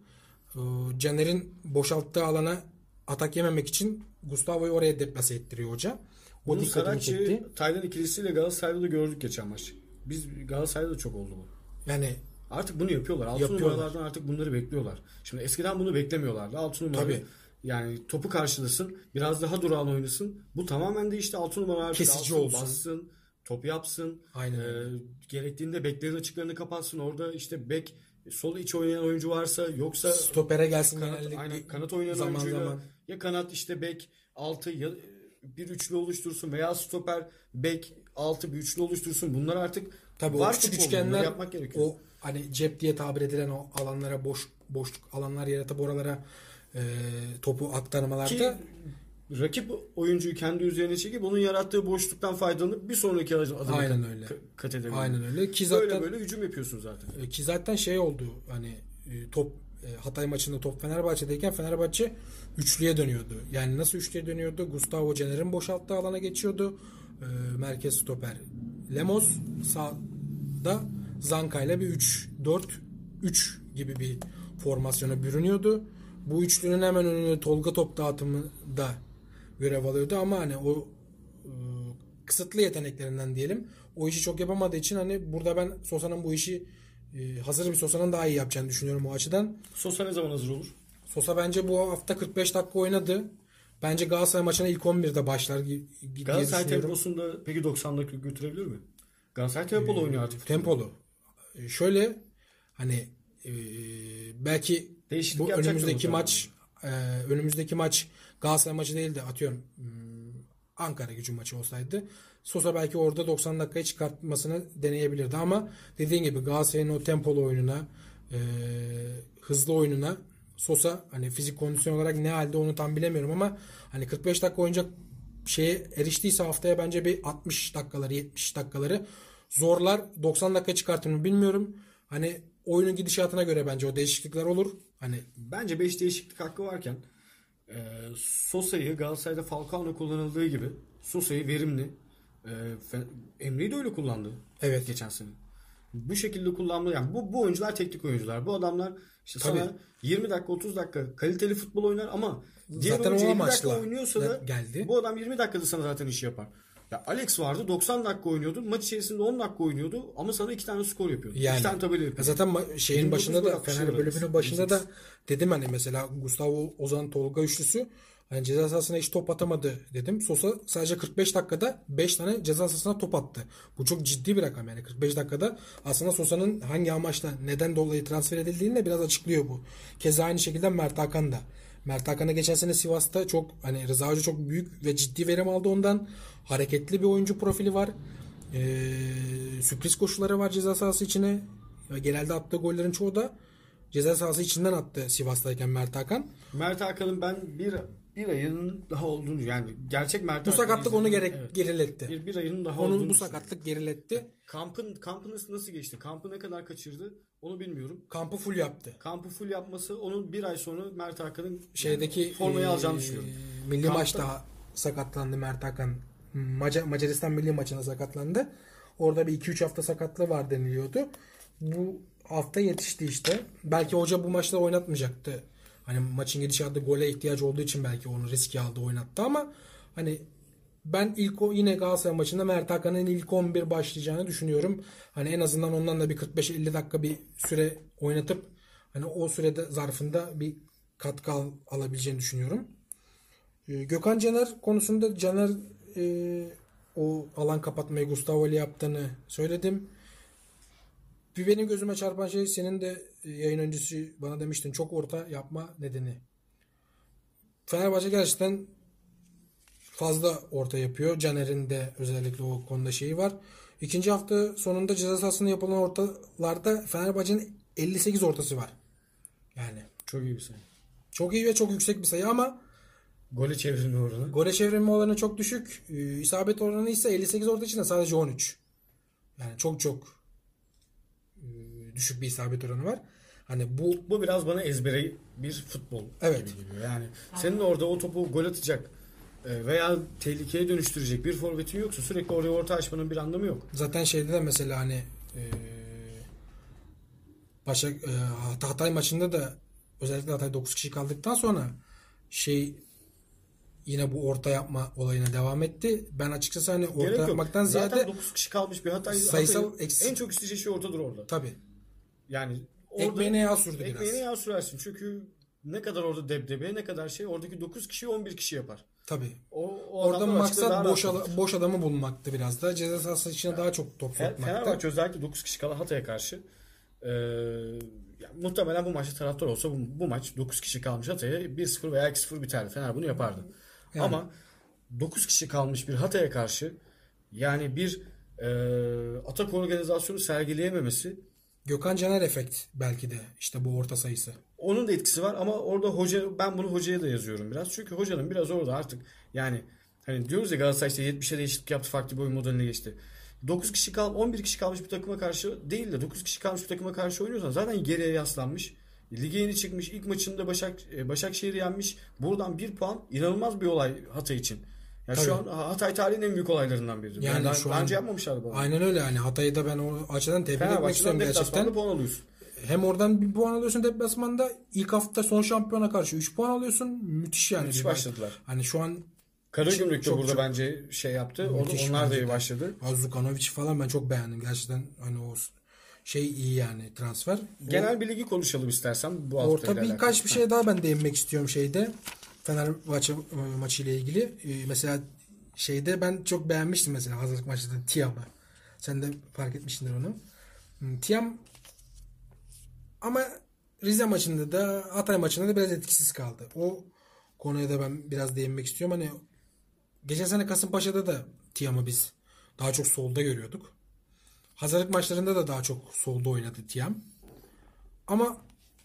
e, Caner'in boşalttığı alana atak yememek için Gustavo'yu oraya deplase ettiriyor hoca. O Bunu dikkatimi çekti. Saratçı, Taylan ikilisiyle Galatasaray'da da gördük geçen maç. Biz Galatasaray'da da çok oldu bu. Yani Artık bunu yapıyorlar. Altı Yapıyorlar. numaralardan artık bunları bekliyorlar. Şimdi eskiden bunu beklemiyorlardı. Altı numara Tabii. yani topu karşılasın. Biraz daha durağan oynasın. Bu tamamen değişti. Altı numara Kesici alsın, olsun. Bassın. Top yapsın. Aynen öyle. gerektiğinde beklerin açıklarını kapatsın. Orada işte bek sol iç oynayan oyuncu varsa yoksa stopere gelsin kanat, genelde aynen, kanat oynayan zaman oyuncuyla zaman. ya kanat işte bek altı ya bir üçlü oluştursun veya stoper bek altı bir üçlü oluştursun. Bunlar artık Tabii var o küçük üçgenler yapmak gerekiyor. o hani cep diye tabir edilen o alanlara boş boşluk alanlar yaratıp oralara e, topu aktarmalarda Ki rakip oyuncuyu kendi üzerine çekip onun yarattığı boşluktan faydalanıp bir sonraki adımı Aynen kat, öyle. ka- kat edebilir. aynen öyle ki zaten Böyle böyle hücum yapıyorsun zaten. E, Ki zaten şey oldu hani e, top Hatay maçında top Fenerbahçe'deyken Fenerbahçe üçlüye dönüyordu. Yani nasıl üçlüye dönüyordu? Gustavo Caner'in boşalttığı alana geçiyordu. E, merkez stoper Lemos sağda Zanka ile bir 3 4 3 gibi bir formasyona bürünüyordu. Bu üçlünün hemen önüne Tolga top dağıtımı da görev alıyordu ama hani o e, kısıtlı yeteneklerinden diyelim. O işi çok yapamadığı için hani burada ben Sosa'nın bu işi e, hazır bir Sosa'nın daha iyi yapacağını düşünüyorum o açıdan. Sosa ne zaman hazır olur? Sosa bence bu hafta 45 dakika oynadı. Bence Galatasaray maçına ilk 11'de başlar diye Galatasaray temposunda peki 90 dakika götürebilir mi? Galatasaray tempolu oynuyor artık. Tempolu. E, Şöyle hani e, belki Değişiklik bu önümüzdeki maç e, önümüzdeki maç Galatasaray maçı değil de atıyorum hmm, Ankara gücü maçı olsaydı Sosa belki orada 90 dakikayı çıkartmasını deneyebilirdi ama dediğin gibi Galatasaray'ın o tempolu oyununa e, hızlı oyununa Sosa hani fizik kondisyon olarak ne halde onu tam bilemiyorum ama hani 45 dakika oynayacak şeye eriştiyse haftaya bence bir 60 dakikaları 70 dakikaları zorlar 90 dakika çıkartır mı bilmiyorum. Hani oyunun gidişatına göre bence o değişiklikler olur. Hani Bence 5 değişiklik hakkı varken e, Sosa'yı Galatasaray'da Falcao'na kullanıldığı gibi Sosa'yı verimli e, Emre'yi de öyle kullandı. Evet. Geçen sene. Bu şekilde kullanma yani bu, bu oyuncular teknik oyuncular. Bu adamlar işte Tabii. sana 20 dakika 30 dakika kaliteli futbol oynar ama diğer Zaten oyuncu o 50 dakika oynuyorsa da geldi. bu adam 20 dakikada sana zaten işi yapar. Ya Alex vardı 90 dakika oynuyordu. Maç içerisinde 10 dakika oynuyordu ama sana 2 tane skor yapıyordu. Yani. 2 tane tabela Ya yapıyordu. zaten şeyin 29 başında da Fener bölümünün Alex. başında da dedim hani mesela Gustavo Ozan Tolga üçlüsü hani ceza sahasına hiç top atamadı dedim. Sosa sadece 45 dakikada 5 tane ceza sahasına top attı. Bu çok ciddi bir rakam yani 45 dakikada aslında Sosa'nın hangi amaçla neden dolayı transfer edildiğini de biraz açıklıyor bu. Keza aynı şekilde Mert Hakan da. Mert Hakan'a geçen sene Sivas'ta çok hani Rıza Hoca çok büyük ve ciddi verim aldı ondan. Hareketli bir oyuncu profili var. Ee, sürpriz koşuları var ceza sahası içine. Genelde attığı gollerin çoğu da ceza sahası içinden attı Sivas'tayken Mert Hakan. Mert Hakan'ın ben bir bir ayının daha olduğunu yani gerçek Mert Bu sakatlık onu gerek Evet. geriletti. Bir, bir ayının daha Onun bu sakatlık geriletti. Kampın kampı nasıl, nasıl geçti? Kampı ne kadar kaçırdı? Onu bilmiyorum. Kampı full yaptı. Kampı full yapması onun bir ay sonra Mert Hakan'ın Şeydeki formayı e, alacağını düşünüyorum. Milli Kampta- maçta sakatlandı Mert Hakan. Maca- Macaristan milli maçına sakatlandı. Orada bir 2-3 hafta sakatlığı var deniliyordu. Bu hafta yetişti işte. Belki hoca bu maçta oynatmayacaktı. Hani maçın gidişatı gole ihtiyacı olduğu için belki onu riski aldı oynattı ama hani ben ilk o yine Galatasaray maçında Mert Hakan'ın ilk 11 başlayacağını düşünüyorum. Hani en azından ondan da bir 45-50 dakika bir süre oynatıp hani o sürede zarfında bir katkı al- alabileceğini düşünüyorum. Ee, Gökhan Caner konusunda Caner e, o alan kapatmayı Gustavo ile yaptığını söyledim. Bir benim gözüme çarpan şey senin de e, yayın öncesi bana demiştin çok orta yapma nedeni. Fenerbahçe gerçekten fazla orta yapıyor. Caner'in de özellikle o konuda şeyi var. İkinci hafta sonunda ceza sahasında yapılan ortalarda Fenerbahçe'nin 58 ortası var. Yani Çok iyi bir sayı. çok iyi ve çok yüksek bir sayı ama Gole çevrilme oranı. Gole çevirme oranı çok düşük. Ee, isabet oranı ise 58 orta içinde sadece 13. Yani çok çok düşük bir isabet oranı var. Hani bu Bu biraz bana ezbere bir futbol Evet. gibi geliyor. Yani senin orada o topu gol atacak e, veya tehlikeye dönüştürecek bir forvetin yoksa sürekli oraya orta açmanın bir anlamı yok. zaten şeyde de mesela hani e, Başak e, Hat- Hatay maçında da özellikle Hatay 9 kişi kaldıktan sonra şey yine bu orta yapma olayına devam etti. Ben açıkçası hani orta yapmaktan ziyade Zaten 9 kişi kalmış bir Hatay. sayısal Hatay'ın eksik- En çok isteyeceği şey ortadır orada. tabii Yani orada ekmeğine yağ sürdü biraz. ekmeğine yağ sürersin. Çünkü ne kadar orada debdebe ne kadar şey oradaki 9 kişi 11 kişi yapar. Tabii. O, o Orada maksat boş, ala- boş adamı bulmaktı biraz da. Ceza sahası içine daha çok top sokmakta. Fenerbahçe özellikle 9 kişi kala Hatay'a karşı e, ya muhtemelen bu maçta taraftar olsa bu, bu maç 9 kişi kalmış Hatay'a 1-0 veya 2-0 biterdi. Fener bunu yapardı. Yani. Ama 9 kişi kalmış bir Hatay'a karşı yani bir e, atak organizasyonu sergileyememesi Gökhan Caner efekt belki de işte bu orta sayısı. onun da etkisi var ama orada hoca ben bunu hocaya da yazıyorum biraz. Çünkü hocanın biraz orada artık yani hani diyoruz ya Galatasaray işte 70'e değişiklik yaptı farklı bir oyun modeline geçti. 9 kişi kal 11 kişi kalmış bir takıma karşı değil de 9 kişi kalmış bir takıma karşı oynuyorsan zaten geriye yaslanmış. Lige yeni çıkmış. ilk maçında Başak e, Başakşehir'i yenmiş. Buradan bir puan inanılmaz bir olay Hatay için. Yani şu an Tabii. Hatay tarihinin en büyük olaylarından biri. Yani Yani şu daha an- önce yapmamışlardı bunu. Aynen öyle hani Hatay'ı da ben o açıdan tebrik etmek Fenerbahçe'den istiyorum gerçekten. puan alıyorsun. Hem oradan bir puan alıyorsun deplasmanda ilk hafta son şampiyona karşı 3 puan alıyorsun. Müthiş yani. Müthiş başladılar. Hani şu an Karagümrük de burada çok- bence şey yaptı. O- Müthiş onlar da iyi başladı. Azukanovic falan ben çok beğendim. Gerçekten hani o şey iyi yani transfer. Genel bir ligi konuşalım istersen bu O- hafta Orta birkaç bir şey daha ben değinmek istiyorum şeyde. Fenerbahçe e, maçı ile ilgili. E, Mesela şeyde ben çok beğenmiştim mesela hazırlık maçında Tiam'ı. Sen de fark etmişsindir onu. Tiam ama Rize maçında da Hatay maçında da biraz etkisiz kaldı. O konuya da ben biraz değinmek istiyorum. Hani geçen sene Kasımpaşa'da da Tiam'ı biz daha çok solda görüyorduk. Hazırlık maçlarında da daha çok solda oynadı Tiam. Ama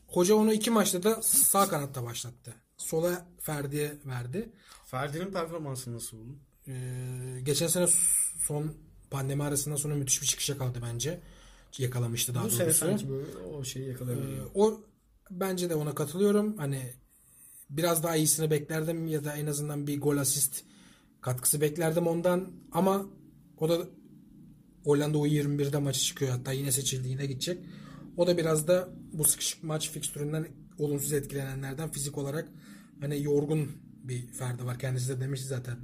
hoca onu iki maçta da sağ kanatta başlattı. Sola Ferdi'ye verdi. Ferdi'nin performansı nasıl oldu? Ee, geçen sene son pandemi arasından sonra müthiş bir çıkış yakaladı bence. Yakalamıştı daha bu doğrusu. sene sanki böyle o şeyi Ee, yakalayabiliyor. o bence de ona katılıyorum. Hani biraz daha iyisini beklerdim ya da en azından bir gol asist katkısı beklerdim ondan ama o da Hollanda U21'de maçı çıkıyor hatta yine seçildi yine gidecek. O da biraz da bu sıkışık maç fikstüründen olumsuz etkilenenlerden fizik olarak hani yorgun bir Ferdi var. Kendisi de demişti zaten.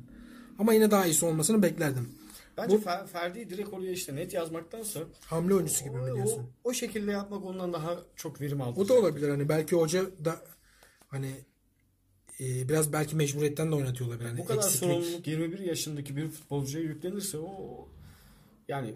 Ama yine daha iyisi olmasını beklerdim. Bence Fer- Ferdi'yi direkt oraya işte net yazmaktansa Hamle oyuncusu gibi mi o, diyorsun? o şekilde yapmak ondan daha çok verim aldı. O da olabilir hani belki hoca da hani e, biraz belki mecburiyetten de oynatıyor olabilir. Hani Bu kadar eksiklik. sorumluluk 21 yaşındaki bir futbolcuya yüklenirse o yani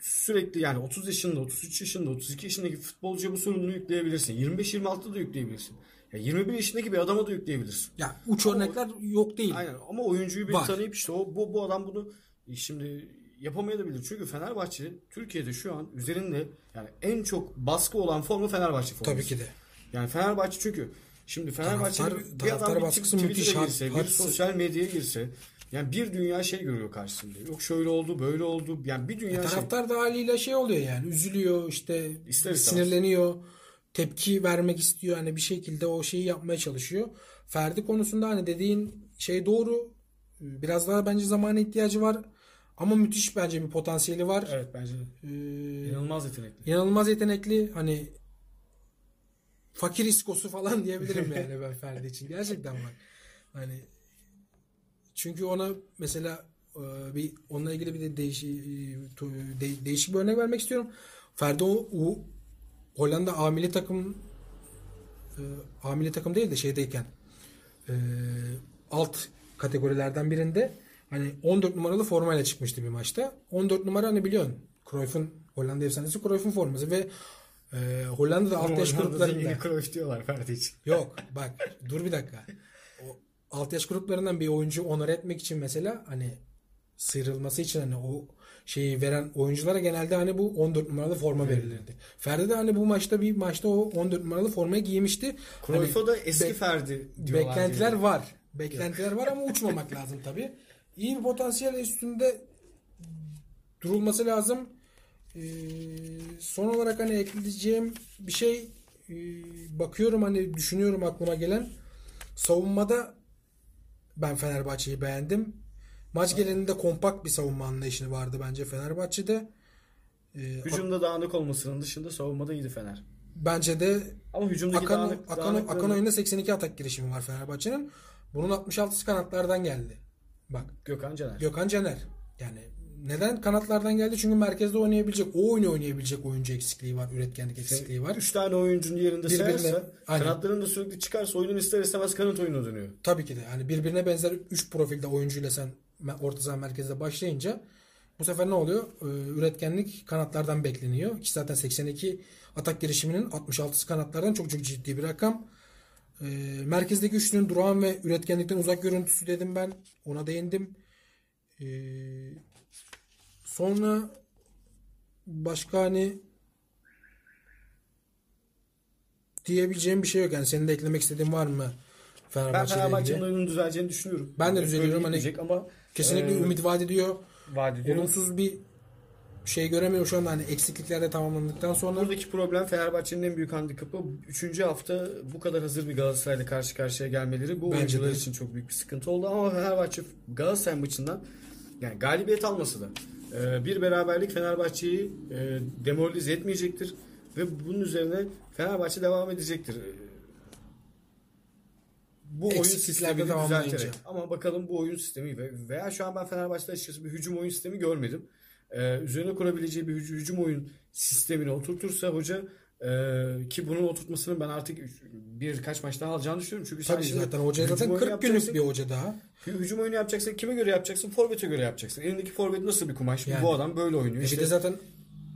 sürekli yani 30 yaşında, 33 yaşında, 32 yaşındaki futbolcuya bu sorumluluğu yükleyebilirsin. 25-26'da da yükleyebilirsin. Ya 21 yaşındaki bir adama da yükleyebilirsin. Ya uç örnekler yok değil. Aynen ama oyuncuyu bir Var. tanıyıp işte o bu, bu adam bunu şimdi yapamayabilir. Çünkü Fenerbahçe Türkiye'de şu an üzerinde yani en çok baskı olan formu Fenerbahçe forması. Tabii ki de. Yani Fenerbahçe çünkü şimdi Fenerbahçe'de Taraftar- bir adam bir Twitter'a müthiş. girse, bir sosyal medyaya girse yani bir dünya şey görüyor karşısında. Yok şöyle oldu, böyle oldu. Yani bir dünya şey. Taraftar da haliyle şey oluyor yani üzülüyor işte İster istemez. sinirleniyor tepki vermek istiyor hani bir şekilde o şeyi yapmaya çalışıyor. Ferdi konusunda hani dediğin şey doğru biraz daha bence zamana ihtiyacı var ama müthiş bence bir potansiyeli var. Evet bence. Ee, inanılmaz yetenekli. inanılmaz yetenekli hani fakir iskosu falan diyebilirim yani ben Ferdi için gerçekten bak hani çünkü ona mesela e, bir onunla ilgili bir de değişik de, değişik bir örnek vermek istiyorum. Ferdi o, o Hollanda amili takım e, amili takım değil de şeydeyken e, alt kategorilerden birinde hani 14 numaralı formayla çıkmıştı bir maçta. 14 numara hani biliyorsun Cruyff'un Hollanda efsanesi Cruyff'un forması ve e, Hollanda'da alt yaş gruplarında Cruyff diyorlar Ferdi için. Yok bak dur bir dakika. O alt yaş gruplarından bir oyuncu onur etmek için mesela hani sıyrılması için hani o şeyi veren oyunculara genelde hani bu 14 numaralı forma verilirdi. Ferdi de hani bu maçta bir maçta o 14 numaralı formayı giymişti. Cruyff'a Hani da eski be- Ferdi diyorlar. beklentiler diye. var. Beklentiler var ama uçmamak lazım tabii. İyi bir potansiyel üstünde durulması lazım. Ee, son olarak hani ekleyeceğim bir şey e, bakıyorum hani düşünüyorum aklıma gelen savunmada ben Fenerbahçe'yi beğendim. Maç genelinde kompakt bir savunma anlayışını vardı bence Fenerbahçe'de. Ee, Hücumda dağınık olmasının dışında savunmada iyiydi Fener. bence de Ama hücumdaki Akan, dağınık, Akan, dağınıklığını- Akan oyunda 82 atak girişimi var Fenerbahçe'nin. Bunun 66'sı kanatlardan geldi. Bak Gökhan Caner. Gökhan Caner. Yani neden kanatlardan geldi? Çünkü merkezde oynayabilecek, o oyunu oynayabilecek oyuncu eksikliği var, üretkenlik eksikliği var. Üç tane oyuncunun yerinde Birbirine- sayarsa kanatların da sürekli çıkarsa oyunun ister istemez kanat oyununa dönüyor. Tabii ki de. Yani birbirine benzer 3 profilde oyuncuyla sen orta saha merkezde başlayınca bu sefer ne oluyor? Ee, üretkenlik kanatlardan bekleniyor. Ki zaten 82 atak girişiminin 66'sı kanatlardan çok çok ciddi bir rakam. Ee, merkezdeki üçlünün durağan ve üretkenlikten uzak görüntüsü dedim ben. Ona değindim. Ee, sonra başka hani diyebileceğim bir şey yok. Yani senin de eklemek istediğin var mı? Ben Fenerbahçe ile Fenerbahçe'nin oyunun düzeleceğini düşünüyorum. Ben de Böyle düzeliyorum. Hani ama Kesinlikle e, ümit vaat ediyor. vaat ediyorum. Olumsuz bir şey göremiyorum şu anda hani eksiklikler de tamamlandıktan sonra. Buradaki problem Fenerbahçe'nin en büyük handikapı 3. hafta bu kadar hazır bir Galatasaray'la karşı karşıya gelmeleri bu Bence oyuncular de. için çok büyük bir sıkıntı oldu ama Fenerbahçe Galatasaray maçından yani galibiyet alması da bir beraberlik Fenerbahçe'yi demoralize etmeyecektir ve bunun üzerine Fenerbahçe devam edecektir. Bu oyun sistemini düzelterek. Ama bakalım bu oyun sistemi ve veya şu an ben Fenerbahçe'de açıkçası bir hücum oyun sistemi görmedim. Ee, üzerine kurabileceği bir hüc- hücum oyun sistemini oturtursa hoca e, ki bunun oturtmasını ben artık birkaç maç daha alacağını düşünüyorum. Çünkü sen Tabii şimdi zaten hoca zaten oyunu 40 günlük bir hoca daha. Hü- Hücum oyunu yapacaksın. Kime göre yapacaksın? Forvet'e göre yapacaksın. Elindeki forvet nasıl bir kumaş? Yani. Bu adam böyle oynuyor. E İşte bir de zaten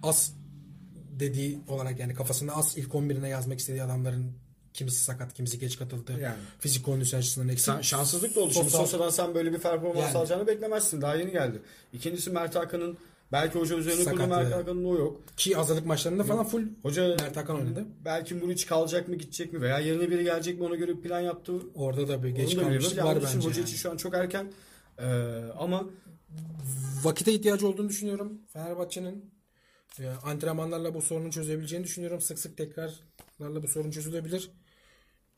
as dediği olarak yani kafasında as ilk 11'ine yazmak istediği adamların kimisi sakat, kimisi geç katıldı. Yani. Fizik kondisyon açısından eksik. Sen- şanssızlık da oldu. Şimdi Sosyal- Sosa'dan sen böyle bir performans Yani. alacağını beklemezsin. Daha yeni geldi. İkincisi Mert Hakan'ın belki hoca üzerine Sakatlığı. Mert Hakan'ın o yok. Ki hazırlık maçlarında falan full Hoca Mert Hakan oynadı. belki Muriç kalacak mı gidecek mi veya yerine biri gelecek mi ona göre bir plan yaptı. Orada da bir geç kalmışlık var bence. hoca yani. için şu an çok erken. Ee, ama Vakite ihtiyacı olduğunu düşünüyorum. Fenerbahçe'nin e, antrenmanlarla bu sorunu çözebileceğini düşünüyorum. Sık sık tekrarlarla bu sorun çözülebilir.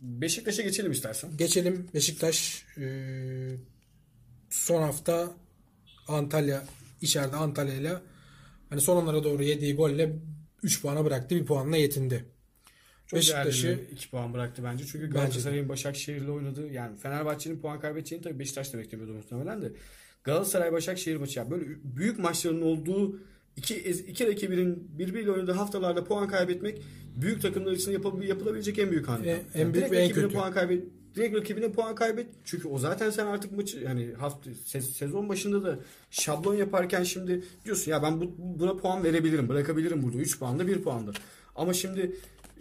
Beşiktaş'a geçelim istersen. Geçelim Beşiktaş e, son hafta Antalya içeride Antalya ile hani son onlara doğru yediği golle 3 puana bıraktı. Bir puanla yetindi. Çok Beşiktaş'ı- değerli 2 puan bıraktı bence. Çünkü Galatasaray'ın Başakşehir'le oynadığı yani Fenerbahçe'nin puan kaybedeceğini tabii Beşiktaş da beklemiyordu muhtemelen de. Galatasaray Başakşehir maçı yani böyle büyük maçların olduğu iki iki rakibinin birbiriyle oynadığı haftalarda puan kaybetmek büyük takımlar için yapab- yapılabilecek en büyük handikap. E, en büyük direkt ve en kötü. puan kaybet direkt rakibine puan kaybet. Çünkü o zaten sen artık maçı yani hafta se- sezon başında da şablon yaparken şimdi diyorsun ya ben bu, buna puan verebilirim, bırakabilirim burada 3 puanda 1 puanda. Ama şimdi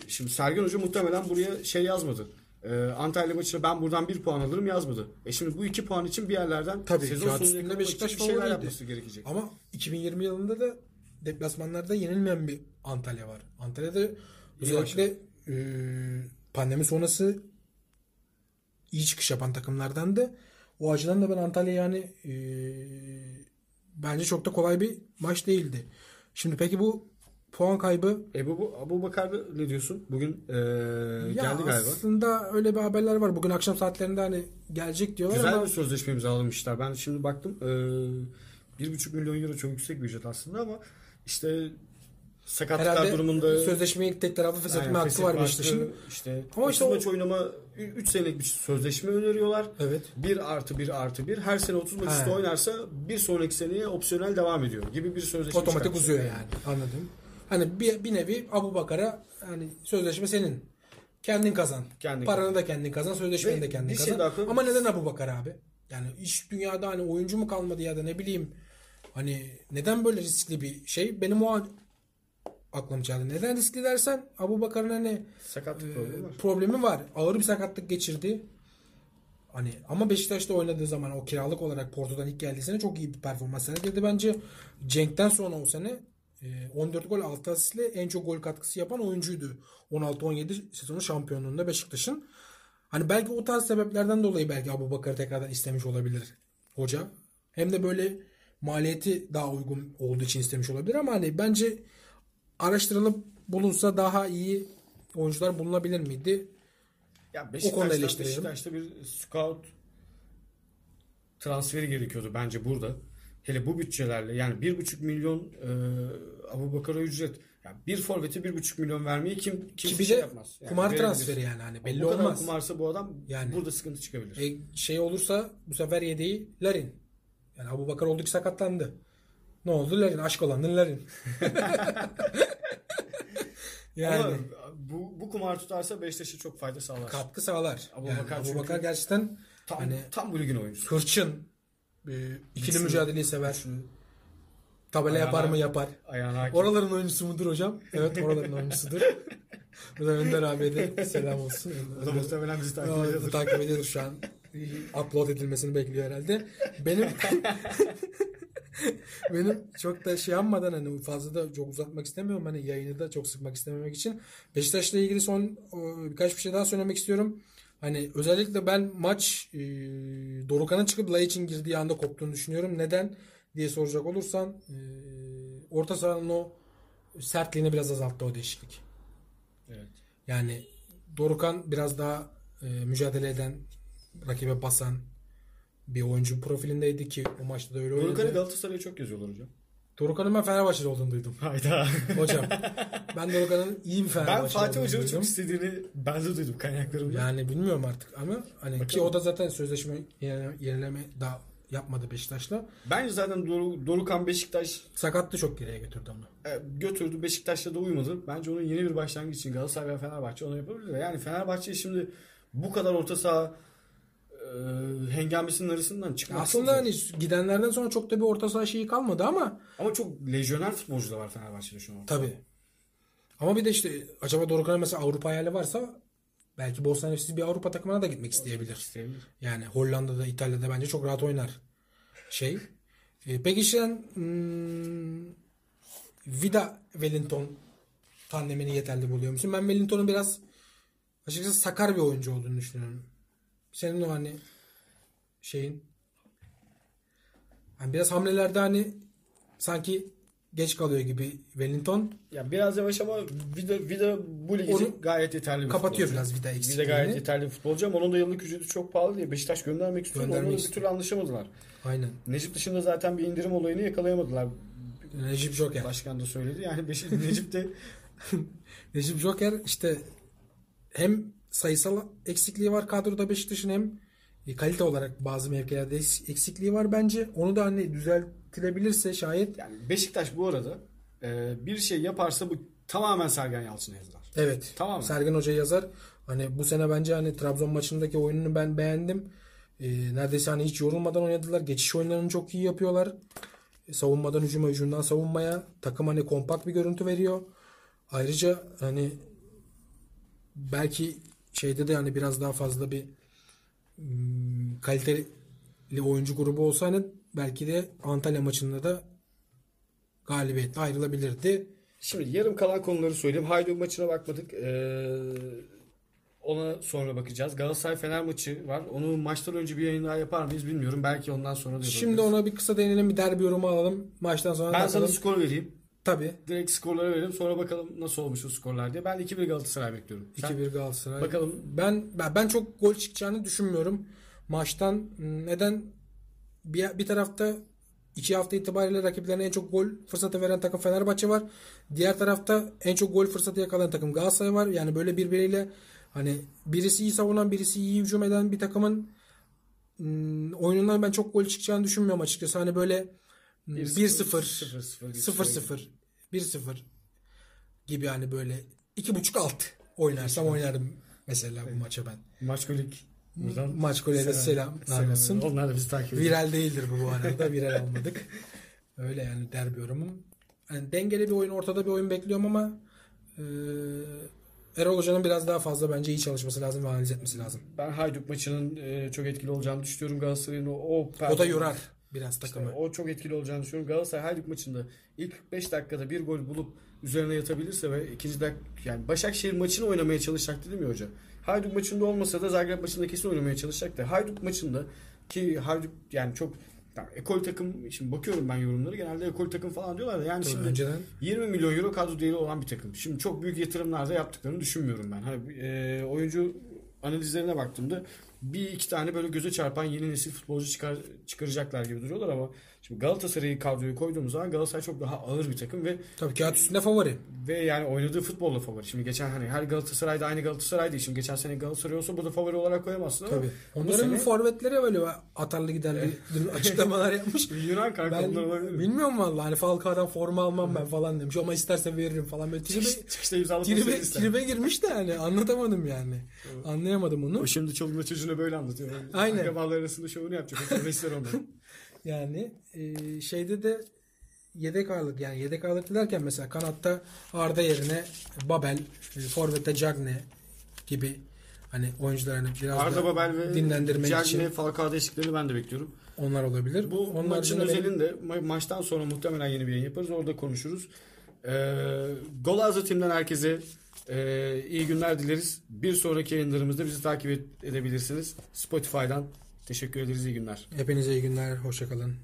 şimdi Sergen Hoca muhtemelen buraya şey yazmadı. Ee, Antalya maçına ben buradan 1 puan alırım yazmadı. E şimdi bu 2 puan için bir yerlerden Tabii, sezon sonuna yakalamak Beşiktaş bir şeyler favoriydi. yapması gerekecek. Ama 2020 yılında da deplasmanlarda yenilmeyen bir Antalya var. Antalya'da özellikle e, pandemi sonrası iyi çıkış yapan takımlardan da o açıdan da ben Antalya yani e, bence çok da kolay bir maç değildi. Şimdi peki bu puan kaybı Ebu bu Abu Bakar'da ne diyorsun? Bugün ee, ya geldi galiba. aslında öyle bir haberler var. Bugün akşam saatlerinde hani gelecek diyorlar Güzel ama bir sözleşme imzalamışlar. Ben şimdi baktım. Ee, bir buçuk milyon euro çok yüksek bir ücret aslında ama işte sakatlıklar herhalde durumunda sözleşmeyi tek taraflı feshetme hakkı feshetme var Beşiktaş'ın. İşte Ama işte o- maç oynama 3 senelik bir sözleşme öneriyorlar. Evet. 1 artı 1 artı 1. Her sene 30 maç He. üstü oynarsa bir sonraki seneye opsiyonel devam ediyor gibi bir sözleşme Otomatik çıkartmışlar. uzuyor yani. Anladım. Hani bir, bir nevi Abu Bakar'a hani sözleşme senin. Kendin kazan. Kendin Paranı da kendin kazan, sözleşmeni Ve de kendin şey kazan. koyayım. Ama neden Abu Bakar abi? Yani iş dünyada hani oyuncu mu kalmadı ya da ne bileyim hani neden böyle riskli bir şey? Benim o an aklım çaldı. Neden riskli dersen Abu Bakar'ın hani Sakatlık e, problemi var. problemi var. Ağır bir sakatlık geçirdi. Hani ama Beşiktaş'ta oynadığı zaman o kiralık olarak Porto'dan ilk geldiği sene çok iyi bir performans sergiledi. Bence Cenk'ten sonra o sene e, 14 gol 6 asistle en çok gol katkısı yapan oyuncuydu. 16-17 sezonu şampiyonluğunda Beşiktaş'ın. Hani belki o tarz sebeplerden dolayı belki Abu Bakar'ı tekrardan istemiş olabilir hoca. Hem de böyle maliyeti daha uygun olduğu için istemiş olabilir ama hani bence araştırılıp bulunsa daha iyi oyuncular bulunabilir miydi? Ya konuda Beşiktaş'ta, eleştirelim. Beşiktaş'ta bir scout transferi gerekiyordu bence burada. Hele bu bütçelerle yani 1,5 milyon e, Abu Bakar'a ücret. Yani bir forvete 1,5 milyon vermeyi kim kim Ki bir şey de yapmaz. Yani kumar verebilir. transferi yani hani belli bu olmaz. kumarsa bu adam Yani. burada sıkıntı çıkabilir. E, şey olursa bu sefer yedeği Larin. Yani Abu Bakar oldu ki sakatlandı. Ne oldu? Larin. Aşk olanın Larin. yani Ama bu, bu kumar tutarsa Beşiktaş'a çok fayda sağlar. katkı sağlar. Abu yani Bakar Abu çünkü- Bakar gerçekten tam, hani tam bu ligin oyuncusu. hırçın, e, ikili Güçlü. mücadeleyi sever. Güçlü. Tabela Ayağına- yapar mı yapar. Ayağına. Oraların oyuncusu mudur hocam? Evet oraların oyuncusudur. Burada Önder abiye de selam olsun. O da muhtemelen bizi takip ediyordur. takip ediyordur şu an. Upload edilmesini bekliyor herhalde. Benim benim çok da şey yapmadan hani fazla da çok uzatmak istemiyorum. Hani yayını da çok sıkmak istememek için. Beşiktaş'la ilgili son birkaç bir şey daha söylemek istiyorum. Hani özellikle ben maç e, Dorukan'ın çıkıp Laiç'in girdiği anda koptuğunu düşünüyorum. Neden diye soracak olursan e, orta sahanın o sertliğini biraz azalttı o değişiklik. Evet. Yani Dorukan biraz daha e, mücadele eden, rakibe basan bir oyuncu profilindeydi ki o maçta da öyle Dorukhan'ı oynadı. Galatasaray'a çok yazıyorlar hocam. Dorukan'ın ben Fenerbahçe'de olduğunu duydum. Hayda. Hocam ben Dorukan'ın iyi bir ben Fenerbahçe Fatih Hoca'nın çok istediğini ben de duydum kaynaklarımda. Yani bilmiyorum artık ama hani ki Bakalım. o da zaten sözleşme yenileme, yenileme daha yapmadı Beşiktaş'la. Bence zaten Doru, Dorukan Beşiktaş Sakattı çok geriye götürdü onu. e, götürdü. Beşiktaş'ta da uymadı. Bence onun yeni bir başlangıç için Galatasaray ve Fenerbahçe onu yapabilir. Yani Fenerbahçe şimdi bu kadar orta saha hengamesinin arasından çıkmak Aslında hani gidenlerden sonra çok da bir orta saha şeyi kalmadı ama Ama çok lejyoner futbolcu da var Fenerbahçe'de şu an. Tabii. Ama bir de işte acaba Dorukhan'ın mesela Avrupa hayali varsa belki Bosna bir Avrupa takımına da gitmek isteyebilir. İsteyebilir. Yani Hollanda'da, İtalya'da bence çok rahat oynar. Şey. E, peki sen hmm, Vida Wellington tandemini yeterli buluyor musun? Ben Wellington'un biraz açıkçası sakar bir oyuncu olduğunu düşünüyorum. Senin o hani şeyin hani biraz hamlelerde hani sanki geç kalıyor gibi Wellington. Ya biraz yavaş ama Vida, Vida bu lig için Onu gayet yeterli bir Kapatıyor futbolcu. biraz Vida Vida eksikliğini. gayet yeterli bir futbolcu ama onun da yıllık ücreti çok pahalı diye Beşiktaş göndermek istiyor. Göndermek Onunla bir türlü anlaşamadılar. Aynen. Necip dışında zaten bir indirim olayını yakalayamadılar. Necip Joker. Başkan da söyledi. Yani Beşik, Necip de Necip Joker işte hem sayısal eksikliği var kadroda Beşiktaş'ın hem e, kalite olarak bazı mevkilerde eks- eksikliği var bence. Onu da hani düzeltilebilirse şayet yani Beşiktaş bu arada e, bir şey yaparsa bu tamamen Sergen Yalçın'a yazılar. evet Tamamen. Sergen Hoca yazar. Hani bu sene bence hani Trabzon maçındaki oyununu ben beğendim. E, neredeyse hani hiç yorulmadan oynadılar. Geçiş oyunlarını çok iyi yapıyorlar. E, savunmadan hücuma, hücumdan savunmaya takım hani kompakt bir görüntü veriyor. Ayrıca hani belki şeyde de hani biraz daha fazla bir hmm, kaliteli oyuncu grubu olsa hani belki de Antalya maçında da galibiyetle ayrılabilirdi. Şimdi yarım kalan konuları söyleyeyim. Hayduk maçına bakmadık. Ee, ona sonra bakacağız. Galatasaray Fener maçı var. Onu maçtan önce bir yayın daha yapar mıyız bilmiyorum. Belki ondan sonra da Şimdi ona bir kısa değinelim bir derbi yorumu alalım. Maçtan sonra ben sana skor vereyim. Tabii. Direkt skorları verelim. Sonra bakalım nasıl olmuş o skorlar diye. Ben 2-1 Galatasaray bekliyorum. Sen- 2-1 Galatasaray. Bakalım. Ben ben çok gol çıkacağını düşünmüyorum. Maçtan neden bir, bir tarafta iki hafta itibariyle rakiplerine en çok gol fırsatı veren takım Fenerbahçe var. Diğer tarafta en çok gol fırsatı yakalayan takım Galatasaray var. Yani böyle birbiriyle hani birisi iyi savunan birisi iyi hücum eden bir takımın hmm, oyunundan ben çok gol çıkacağını düşünmüyorum açıkçası. Hani böyle 1-0 0-0 0-0 1-0 gibi hani böyle 2.5 alt oynarsam oynardım mesela bu maça ben. Maç golik. Buradan Maç golüne de selam olsun. Onlar da bizi takip ediyor. Viral değildir bu bu arada. Viral almadık. Öyle yani derbi yorumum. Yani dengeli bir oyun, ortada bir oyun bekliyorum ama e, Erol Hoca'nın biraz daha fazla bence iyi çalışması lazım ve analiz etmesi lazım. Ben Hayduk maçının e, çok etkili olacağını düşünüyorum. Galatasaray'ın o, o, O da yorar biraz takımı. İşte o çok etkili olacağını düşünüyorum. Galatasaray Hayduk maçında ilk 5 dakikada bir gol bulup üzerine yatabilirse ve ikinci dak yani Başakşehir maçını oynamaya çalışacak dedim ya hoca. Hayduk maçında olmasa da Zagreb maçında kesin oynamaya çalışacak da Hayduk maçında ki Hayduk yani çok yani ekol takım şimdi bakıyorum ben yorumları genelde ekol takım falan diyorlar da yani Tabii şimdi önceden 20 milyon euro kadro değeri olan bir takım. Şimdi çok büyük yatırımlar da yaptıklarını düşünmüyorum ben. Hani e, oyuncu analizlerine baktığımda bir iki tane böyle göze çarpan yeni nesil futbolcu çıkar, çıkaracaklar gibi duruyorlar ama şimdi Galatasaray'ı kadroya koyduğumuz zaman Galatasaray çok daha ağır bir takım ve tabii kağıt üstünde favori. ve yani oynadığı futbolla favori. Şimdi geçen hani her Galatasaray'da aynı Galatasaray değil. Şimdi geçen sene Galatasaray olsa burada favori olarak koyamazsın ama Tabii. bu Onların sene- forvetleri böyle atarlı giderli açıklamalar yapmış. Yunan kanka Ben onlar olabilir mi? bilmiyorum vallahi hani Falcao'dan forma almam ben falan demiş ama isterse veririm falan böyle tribe, Çıkış- Çıkışta tribe, tribe girmiş de yani anlatamadım yani. Anlayamadım onu. O şimdi çoluğuna çocuğuna böyle anlatıyor. Aynen. Akrabalar arasında şovunu yapacak. Profesör onların. Yani e, şeyde de yedek ağırlık yani yedek ağırlık derken mesela kanatta Arda yerine Babel, e, forvette Cagne gibi hani oyuncular hani biraz Arda da Babel ve dinlendirmek Cagne için Falcao değişiklerini ben de bekliyorum. onlar olabilir. Bu Onlar maçın özelinde ma- maçtan sonra muhtemelen yeni bir yayın yaparız. Orada konuşuruz. Ee, Gol Ağzı Tim'den herkese e, iyi günler dileriz. Bir sonraki yayınlarımızda bizi takip edebilirsiniz. Spotify'dan teşekkür ederiz. İyi günler. Hepinize iyi günler. Hoşçakalın.